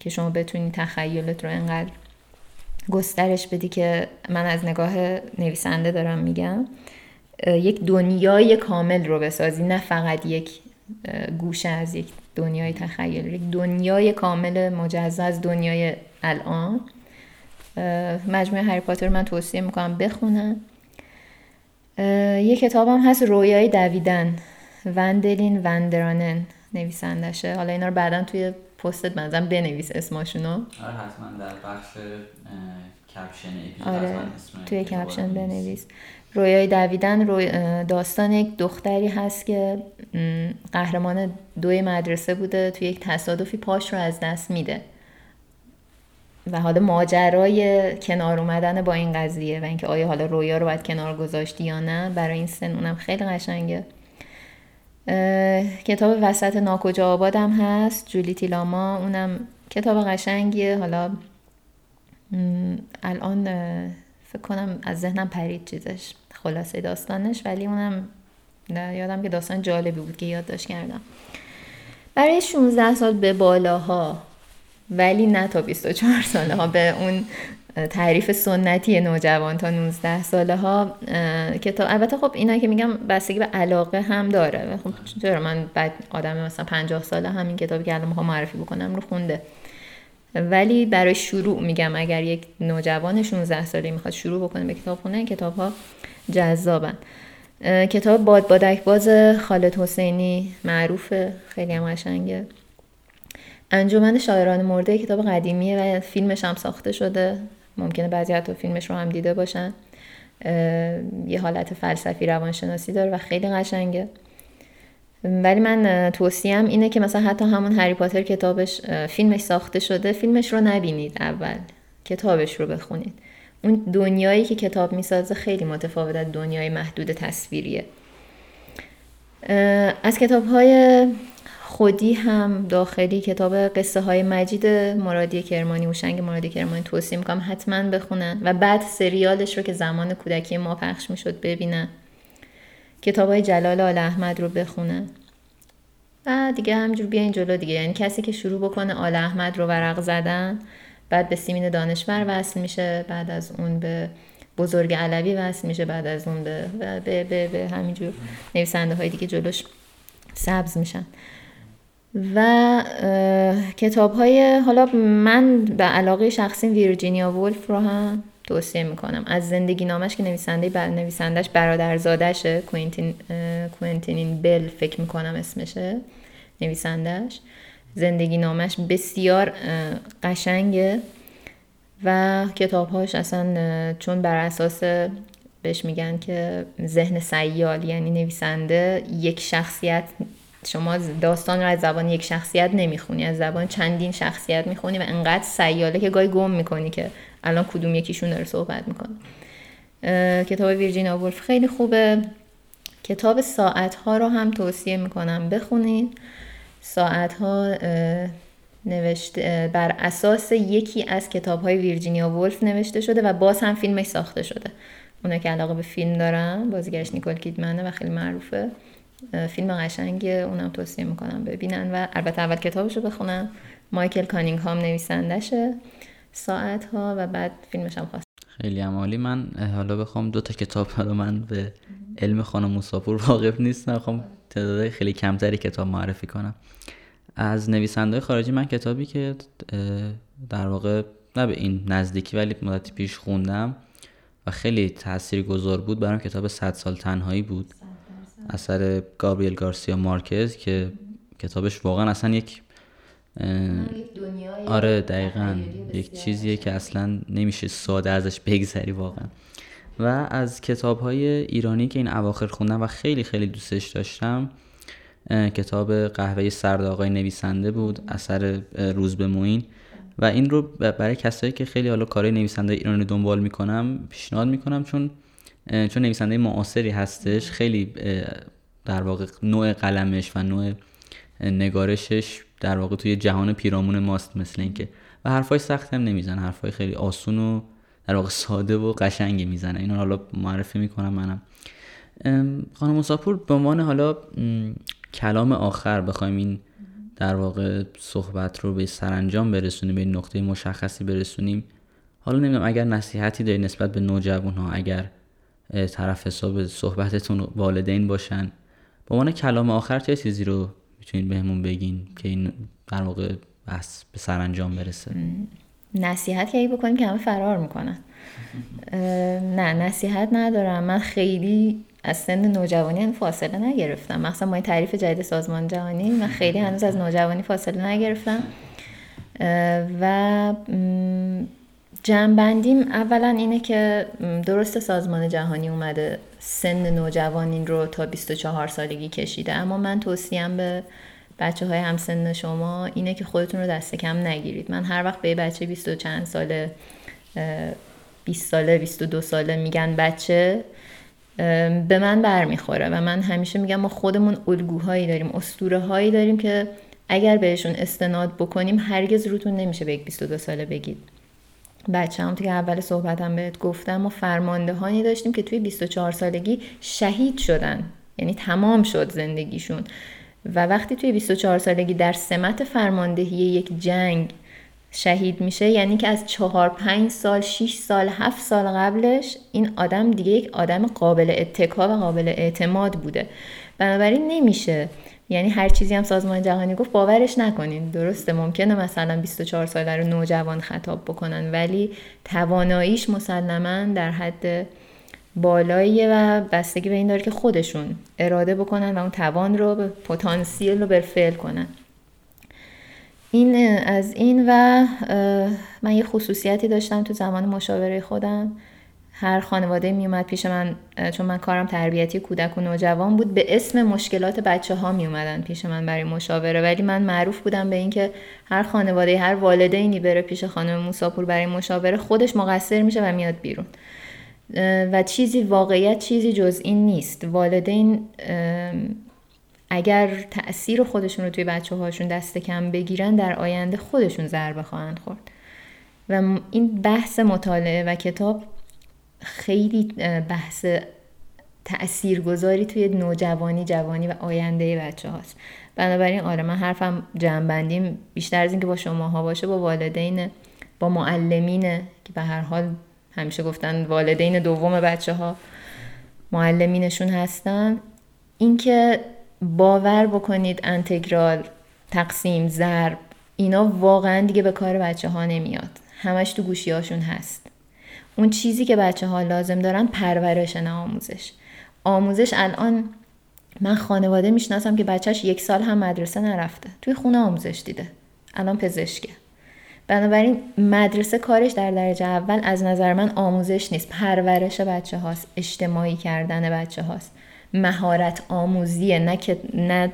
که شما بتونی تخیلت رو انقدر گسترش بدی که من از نگاه نویسنده دارم میگم یک دنیای کامل رو بسازی نه فقط یک گوشه از یک دنیای تخیل. یک دنیای کامل مجزا از دنیای الان. مجموعه هری پاتر من توصیه می‌کنم بخونم یه کتابم هست رویای دویدن. وندلین وندرانن نویسندشه. حالا اینا رو بعدا توی پستت بنظرم بنویس اسماشونو. آره حتما در بخش کپشن آره توی کپشن بنویس. رویای دویدن روی داستان یک دختری هست که قهرمان دوی مدرسه بوده توی یک تصادفی پاش رو از دست میده. و حالا ماجرای کنار اومدن با این قضیه و اینکه آیا حالا رویا رو باید کنار گذاشتی یا نه برای این سن اونم خیلی قشنگه. کتاب وسط ناکجا آبادم هست جولی تیلاما. اونم کتاب قشنگیه. حالا الان فکر کنم از ذهنم پرید چیزش. خلاصه داستانش ولی اونم یادم که داستان جالبی بود که یادداشت کردم. برای 16 سال به بالاها ولی نه تا 24 ساله ها به اون تعریف سنتی نوجوان تا 19 ساله ها کتاب البته خب اینا که میگم بستگی به علاقه هم داره. خب چرا من بعد آدم مثلا 50 ساله همین کتابی که الان معرفی بکنم رو خونده. ولی برای شروع میگم اگر یک نوجوان 16 ساله می‌خواد شروع بکنه به کتاب خونه کتاب ها جذابن کتاب باد بادک باز خالد حسینی معروفه خیلی هم قشنگه. انجمن شاعران مرده کتاب قدیمیه و فیلمش هم ساخته شده. ممکنه بعضی حتی فیلمش رو هم دیده باشن. یه حالت فلسفی روانشناسی داره و خیلی قشنگه. ولی من توصیم اینه که مثلا حتی همون هری پاتر کتابش فیلمش ساخته شده فیلمش رو نبینید اول. کتابش رو بخونید. اون دنیایی که کتاب می‌سازه خیلی متفاوت از دنیای محدود تصویریه. از کتاب های خودی هم داخلی کتاب قصه های مجید مرادی کرمانی شنگ مرادی کرمانی توصیه می‌کنم حتما بخونن و بعد سریالش رو که زمان کودکی ما پخش می‌شد ببینن. کتاب های جلال آل احمد رو بخونن. و دیگه همجور بیاین جلو دیگه. یعنی کسی که شروع بکنه آل احمد رو ورق زدن بعد به سیمین دانشور وصل میشه بعد از اون به بزرگ علوی وصل میشه بعد از اون به به, به, به همینجور نویسنده های دیگه جلوش سبز میشن. و کتاب های حالا من به علاقه شخصی ویرجینیا ولف رو هم توصیه می‌کنم. از زندگی نامش که نویسنده بر نویسندش برادرزادشه کوینتین کوینتینین بل فکر می‌کنم اسمشه نویسندش زندگی نامش بسیار قشنگه و کتابهاش اصلا چون بر اساس بهش میگن که ذهن سیال یعنی نویسنده یک شخصیت شما داستان رو از زبان یک شخصیت نمی‌خونی از زبان چندین شخصیت می‌خونی و انقدر سیاله که گاهی گم می‌کنی که الان کدوم یکیشون داره صحبت می‌کنه. کتاب ویرجینیا وولف خیلی خوبه. کتاب ساعت ها رو هم توصیه می‌کنم بخونید ساعت ها نوشته بر اساس یکی از کتاب های ویرجینیا وولف نوشته شده و باز هم فیلمش ساخته شده. اونا که علاقه به فیلم دارن بازیگرش نیکول کیدمنه و خیلی معروفه. فیلم قشنگی اونم توصیه می‌کنم ببینن و البته اول کتابشو بخونن مایکل کانینگهام نویسندشه ساعت ها و بعد فیلمش هم خواست. خیلی عمالی من حالا بخوام دو تا کتاب رو من به علم خانم موساپور واقف نیستم. خواهم تعداد خیلی کمتری کتاب معرفی کنم. از نویسنده خارجی من کتابی که در واقع نه به این نزدیکی ولی مدتی پیش خوندم و خیلی تاثیر گذار بود برام کتاب صد سال تنهایی بود. اثر گابریل گارسیا مارکز که کتابش واقعا اصلا یک آره دقیقا. یک چیزیه که اصلا نمیشه ساده ازش بگذری واقعا. و از کتاب های ایرانی که این اواخر خوندم و خیلی خیلی دوستش داشتم کتاب قهوه سرد آقای نویسنده بود اثر روز به موین. و این رو برای کسایی که خیلی حالا کارهای نویسنده ایرانی دنبال می‌کنم پیشنهاد می‌کنم چون چون نویسنده معاصری هستش خیلی در واقع نوع قلمش و نوع نگارشش در واقع توی جهان پیرامون ماست مثل اینکه. و حرفای سخت هم نمی‌زنه حرفای خیلی آسون و در واقع ساده و قشنگی می‌زنه. اینو حالا معرفی می‌کنم منم. خانم مساپور به عنوان حالا کلام آخر بخوایم این در واقع صحبت رو به سرانجام برسونیم به نقطه مشخصی برسونیم. حالا نمی‌دونم اگر نصیحتی داری نسبت به نوجوان ها اگر طرف حساب صحبتتون والدین باشن. به عنوان کلام آخر چه چیزی رو می‌تونید بهمون بگین که این در واقع بس به سرانجام برسه؟ نصیحت که بکنیم که همه فرار می‌کنن. نه نصیحت ندارم. من خیلی از سن نوجوانی هم فاصله نگرفتم. مثلا ما این تعریف جدید سازمان جهانی من خیلی هنوز از نوجوانی فاصله نگرفتم. و جنبندیم. اولا اینه که درست سازمان جهانی اومده سن نوجوانین رو تا 24 سالگی کشیده. اما من توصیم به بچه های همسن شما اینه که خودتون رو دست کم نگیرید. من هر وقت به بچه 20 چند ساله 20 ساله 22 ساله میگن بچه به من برمیخوره و من همیشه میگم ما خودمون الگوهایی داریم اسطوره هایی داریم که اگر بهشون استناد بکنیم هرگز روتون نمیشه به یک 22 ساله بگید. بچه هم که اول صحبتم بهت گفتم ما فرماندهانی داشتیم که توی 24 سالگی شهید شدن. یعنی تمام شد زندگیشون. و وقتی توی 24 سالگی در سمت فرماندهی یک جنگ شهید میشه یعنی که از 4 5 سال 6 سال 7 سال قبلش این آدم دیگه یک آدم قابل اتکا و قابل اعتماد بوده. بنابراین نمیشه یعنی هر چیزی هم سازمان جهانی گفت باورش نکنین. درسته ممکنه مثلا 24 ساله رو نوجوان خطاب بکنن ولی تواناییش مسلما در حد بالاییه و بستگی به این داره که خودشون اراده بکنن و اون توان رو به پتانسیل رو بالفعل کنن. این از این و من یه خصوصیتی داشتم تو زمان مشاوره خودم. هر خانواده میومد پیش من چون من کارم تربیتی کودک و نوجوان بود. به اسم مشکلات بچه ها می اومدن پیش من برای مشاوره. ولی من معروف بودم به اینکه هر خانواده هر والدینی بره پیش خانم موساپور برای مشاوره خودش مقصر میشه و میاد بیرون. و چیزی واقعیت چیزی جز این نیست. والدین اگر تاثیر خودشون رو توی بچه هاشون دست کم بگیرن در آینده خودشون ضربه خواهند خورد. و این بحث مطالعه و کتاب خیلی بحث تاثیرگذاری توی نوجوانی جوانی و آینده بچه هاست. بنابراین آره من حرفم جمعبندیم بیشتر از اینکه با شماها باشه با والدین با معلمینه که به هر حال همیشه گفتن والدین دوم بچه ها معلمینشون هستن. اینکه باور بکنید انتگرال تقسیم ضرب اینا واقعا دیگه به کار بچه ها نمیاد. همش تو گوشی هاشون هست. اون چیزی که بچه ها لازم دارن پرورش نه آموزش. آموزش الان من خانواده می‌شناسم که بچهش یک سال هم مدرسه نرفته. توی خونه آموزش دیده. الان پزشکه. بنابراین مدرسه کارش در درجه اول از نظر من آموزش نیست. پرورش بچه هاست اجتماعی کردن بچه هاست مهارت آموزیه نه که نه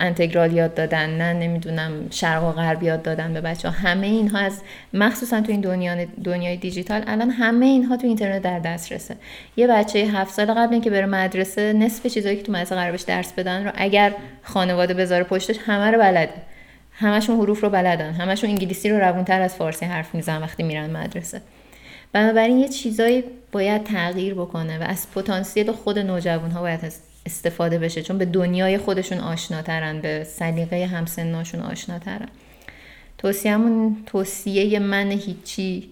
انتگرال یاد دادن نه نمی‌دونم شرق و غرب یاد دادن به بچه ها همه اینها از مخصوصا تو این دنیا دنیای دیجیتال الان همه اینها تو اینترنت در دسترسه. یه بچه هفت سال قبل اینکه بره مدرسه نصف چیزایی که تو مدرسه قرارش درس بدن رو اگر خانواده بذاره پشتش همه رو بلده. همشون حروف رو بلدن. همشون انگلیسی رو روونتر از فارسی حرف می‌زنن وقتی میرن مدرسه. بنابراین یه چیزایی باید تغییر بکنه و از پتانسیل خود نوجوان ها باید استفاده بشه چون به دنیای خودشون آشناترن به سلیقه همسناشون آشناترن. توصیهمون توصیه من هیچی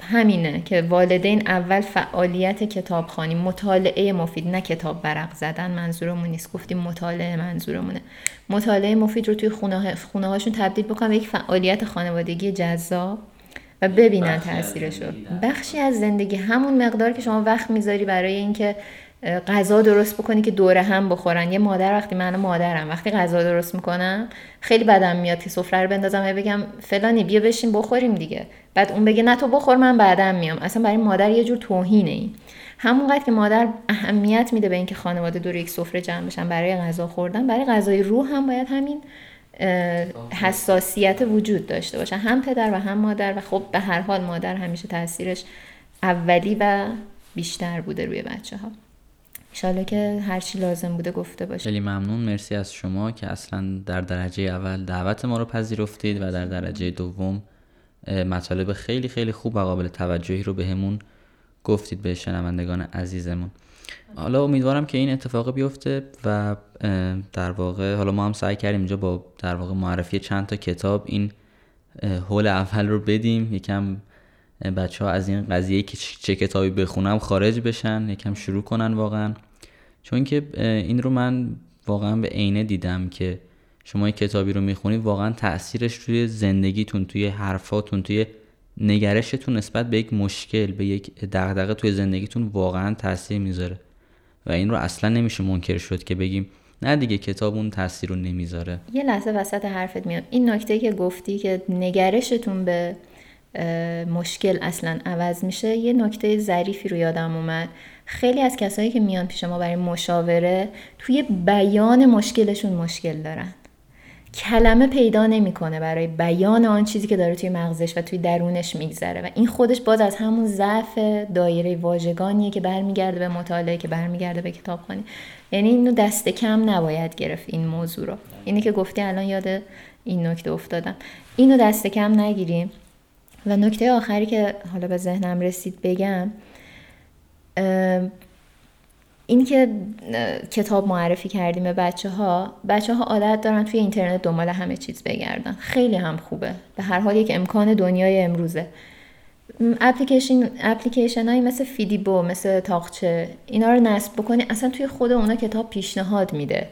همینه که والدین اول فعالیت کتابخانی مطالعه مفید نه کتاب برق زدن منظورمون نیست. گفتیم مطالعه منظورمونه. مطالعه مفید رو توی خونه, خونه هاشون تبدیل بکنم به یک فعالیت خانوادگی جذاب و ببینن تاثیرش رو بخشی از زندگی. همون مقدار که شما وقت می‌ذاری برای اینکه غذا درست بکنی که دوره هم بخورن. یه مادر وقتی من مادرم وقتی غذا درست می‌کنم خیلی بدم میاد که سفره رو بندازم و بگم فلانی بیا بشین بخوریم دیگه. بعد اون بگه نه تو بخور من بعدم میام. اصلا برای مادر یه جور توهینه این همونقدر که مادر اهمیت میده به اینکه خانواده دور یک سفره جمع بشن برای غذا خوردن برای غذای روح هم باید همین حساسیت. وجود داشته باشه. هم پدر و هم مادر و خب به هر حال مادر همیشه تاثیرش اولی و بیشتر بوده روی بچه ها انشالله که هرچی لازم بوده گفته باشه. خیلی ممنون. مرسی از شما که اصلا در درجه اول دعوت ما رو پذیرفتید و در درجه دوم مطالب خیلی خیلی خوب و قابل توجهی رو بهمون به گفتید به شنوندگان عزیزمون. حالا امیدوارم که این اتفاق بیفته و در واقع حالا ما هم سعی کردیم اینجا با در واقع معرفی چند تا کتاب این حول اول رو بدیم. یکم بچه ها از این قضیه که چه کتابی بخونم خارج بشن یکم شروع کنن واقعا. چون که این رو من واقعا به عینه دیدم که شما یک کتابی رو می‌خونید واقعا تاثیرش توی زندگیتون توی حرفاتون توی نگرشتون نسبت به یک مشکل به یک دغدغه توی زندگیتون واقعا تاثیر می‌ذاره. و این رو اصلا نمیشه منکر شد که بگیم نه دیگه کتاب اون تاثیر رو نمی‌ذاره. یه لحظه وسط حرفت میاد. این نکته که گفتی که نگرشتون به مشکل اصلا عوض میشه یه نکته ظریفی رو یادم اومد. خیلی از کسایی که میان پیش ما برای مشاوره توی بیان مشکلشون مشکل دارن. کلمه پیدا نمی‌کنه برای بیان آن چیزی که داره توی مغزش و توی درونش میگذره و این خودش باز از همون ضعف دایره واژگانیه که برمیگرده به مطالعه که برمیگرده به کتابخوانی یعنی اینو دست کم نباید گرفت این موضوع رو. اینی که گفتی الان یاد این نکته افتادم. اینو دست کم نگیریم. و نکته آخری که حالا به ذهنم رسید بگم این که کتاب معرفی کردیم به بچه ها بچه ها عادت دارن توی اینترنت دنبال همه چیز بگردن. خیلی هم خوبه. به هر حال یک امکان دنیای امروزه. اپلیکیشن اپلیکیشن هایی مثل فیدیبو مثل تاخچه اینا رو نصب بکنی اصلا توی خود اونا کتاب پیشنهاد میده.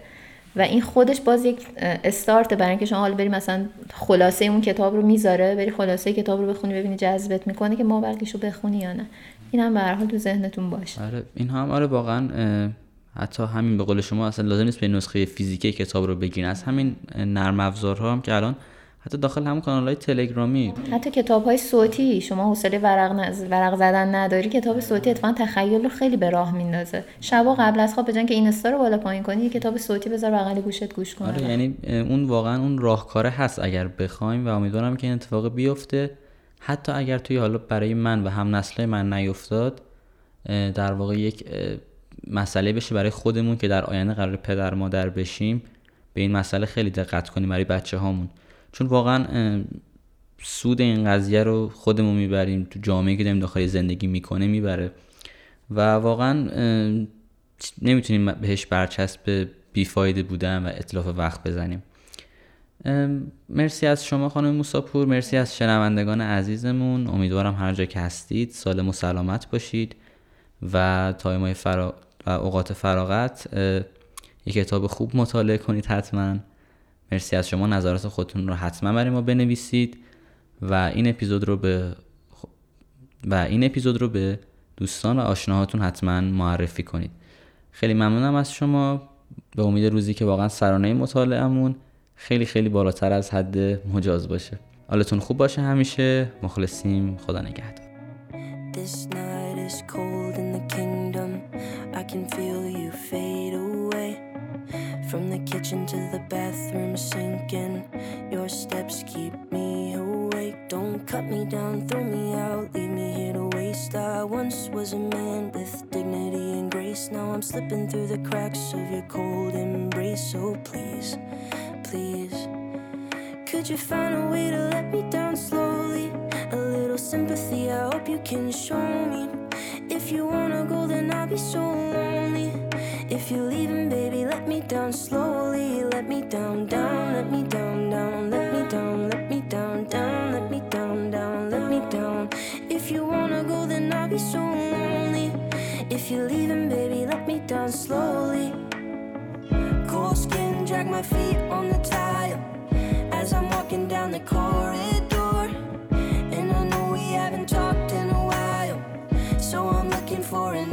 و این خودش باز یک استارت برای اینکه شما حالا بری مثلا خلاصه اون کتاب رو می‌ذاره بری خلاصه کتاب رو بخونی ببینی جذبت می‌کنه که ما رو بخونی یا نه. این هم به حال تو ذهنتون باشه. آره این هم آره واقعا حتی همین به قول شما اصلا لازم نیست به نسخه فیزیکی کتاب رو بگیرین از همین نرم افزارها هم که الان حتی داخل همون کانال های تلگرامی. حتی کتاب های صوتی شما حوصله ورق, نز... ورق زدن نداری کتاب صوتی اتفاقا تخیل رو خیلی به راه میندازه. شبا قبل از خواب بجن که این استا رو بالا پایین کنی کتاب صوتی بذار بغل گوشت گوش کن آره یعنی اون واقعا اون راهکاره هست اگر بخوایم و امیدوارم که این اتفاق بیفته. حتی اگر توی حالا برای من و هم نسل من نیفتاد در واقع یک مسئله بشه برای خودمون که در آینده قرار پدر مادر بشیم به این مسئله خیلی دقت کنیم برای بچه هامون چون واقعا سود این قضیه رو خودمون می‌بریم تو جامعه که داریم داخل زندگی می‌کنه می‌بره. و واقعا نمی‌تونیم بهش برچسب بیفایده بودن و اطلاف وقت بزنیم. مرسی از شما خانم موساپور مرسی از شنوندگان عزیزمون. امیدوارم هر جا که هستید سالم و سلامت باشید و تایمای فرا... و اوقات فراغت یک کتاب خوب مطالعه کنید حتما. مرسی از شما نظرات خودتون رو حتما برای ما بنویسید و این اپیزود رو به و این اپیزود رو به دوستان و آشناهاتون حتما معرفی کنید. خیلی ممنونم از شما. به امید روزی که واقعا سرانه مطالعهمون خیلی خیلی بالاتر از حد مجاز باشه حالتون خوب باشه همیشه مخلصیم خدا نگهدار From the kitchen to the bathroom sinking Your steps keep me awake Don't cut me down, throw me out Leave me here to waste I once was a man with dignity and grace Now I'm slipping through the cracks of your cold embrace So please please. Could you find a way to let me down slowly? A little sympathy, I hope you can show me. If you wanna go, then I'll be so lonely. If you're leaving, baby, let me down slowly. Let me down, down, let me down, down, let me down, let me down, down, let me down, down, let me down. If you wanna go, then I'll be so lonely. If you're leaving, baby, let me down slowly drag my feet on the tile as I'm walking down the corridor. And I know we haven't talked in a while, so I'm looking for an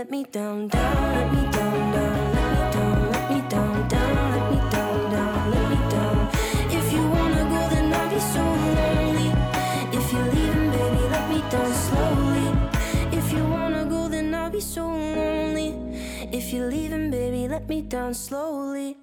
Let me down, down, let me down, down, let me down, let me down, down, let me down, down, let me down. If you wanna go, then I'll be so lonely. If you're leaving, baby, let me down slowly. If you wanna go, then I'll be so lonely. If you're leaving, baby, let me down slowly.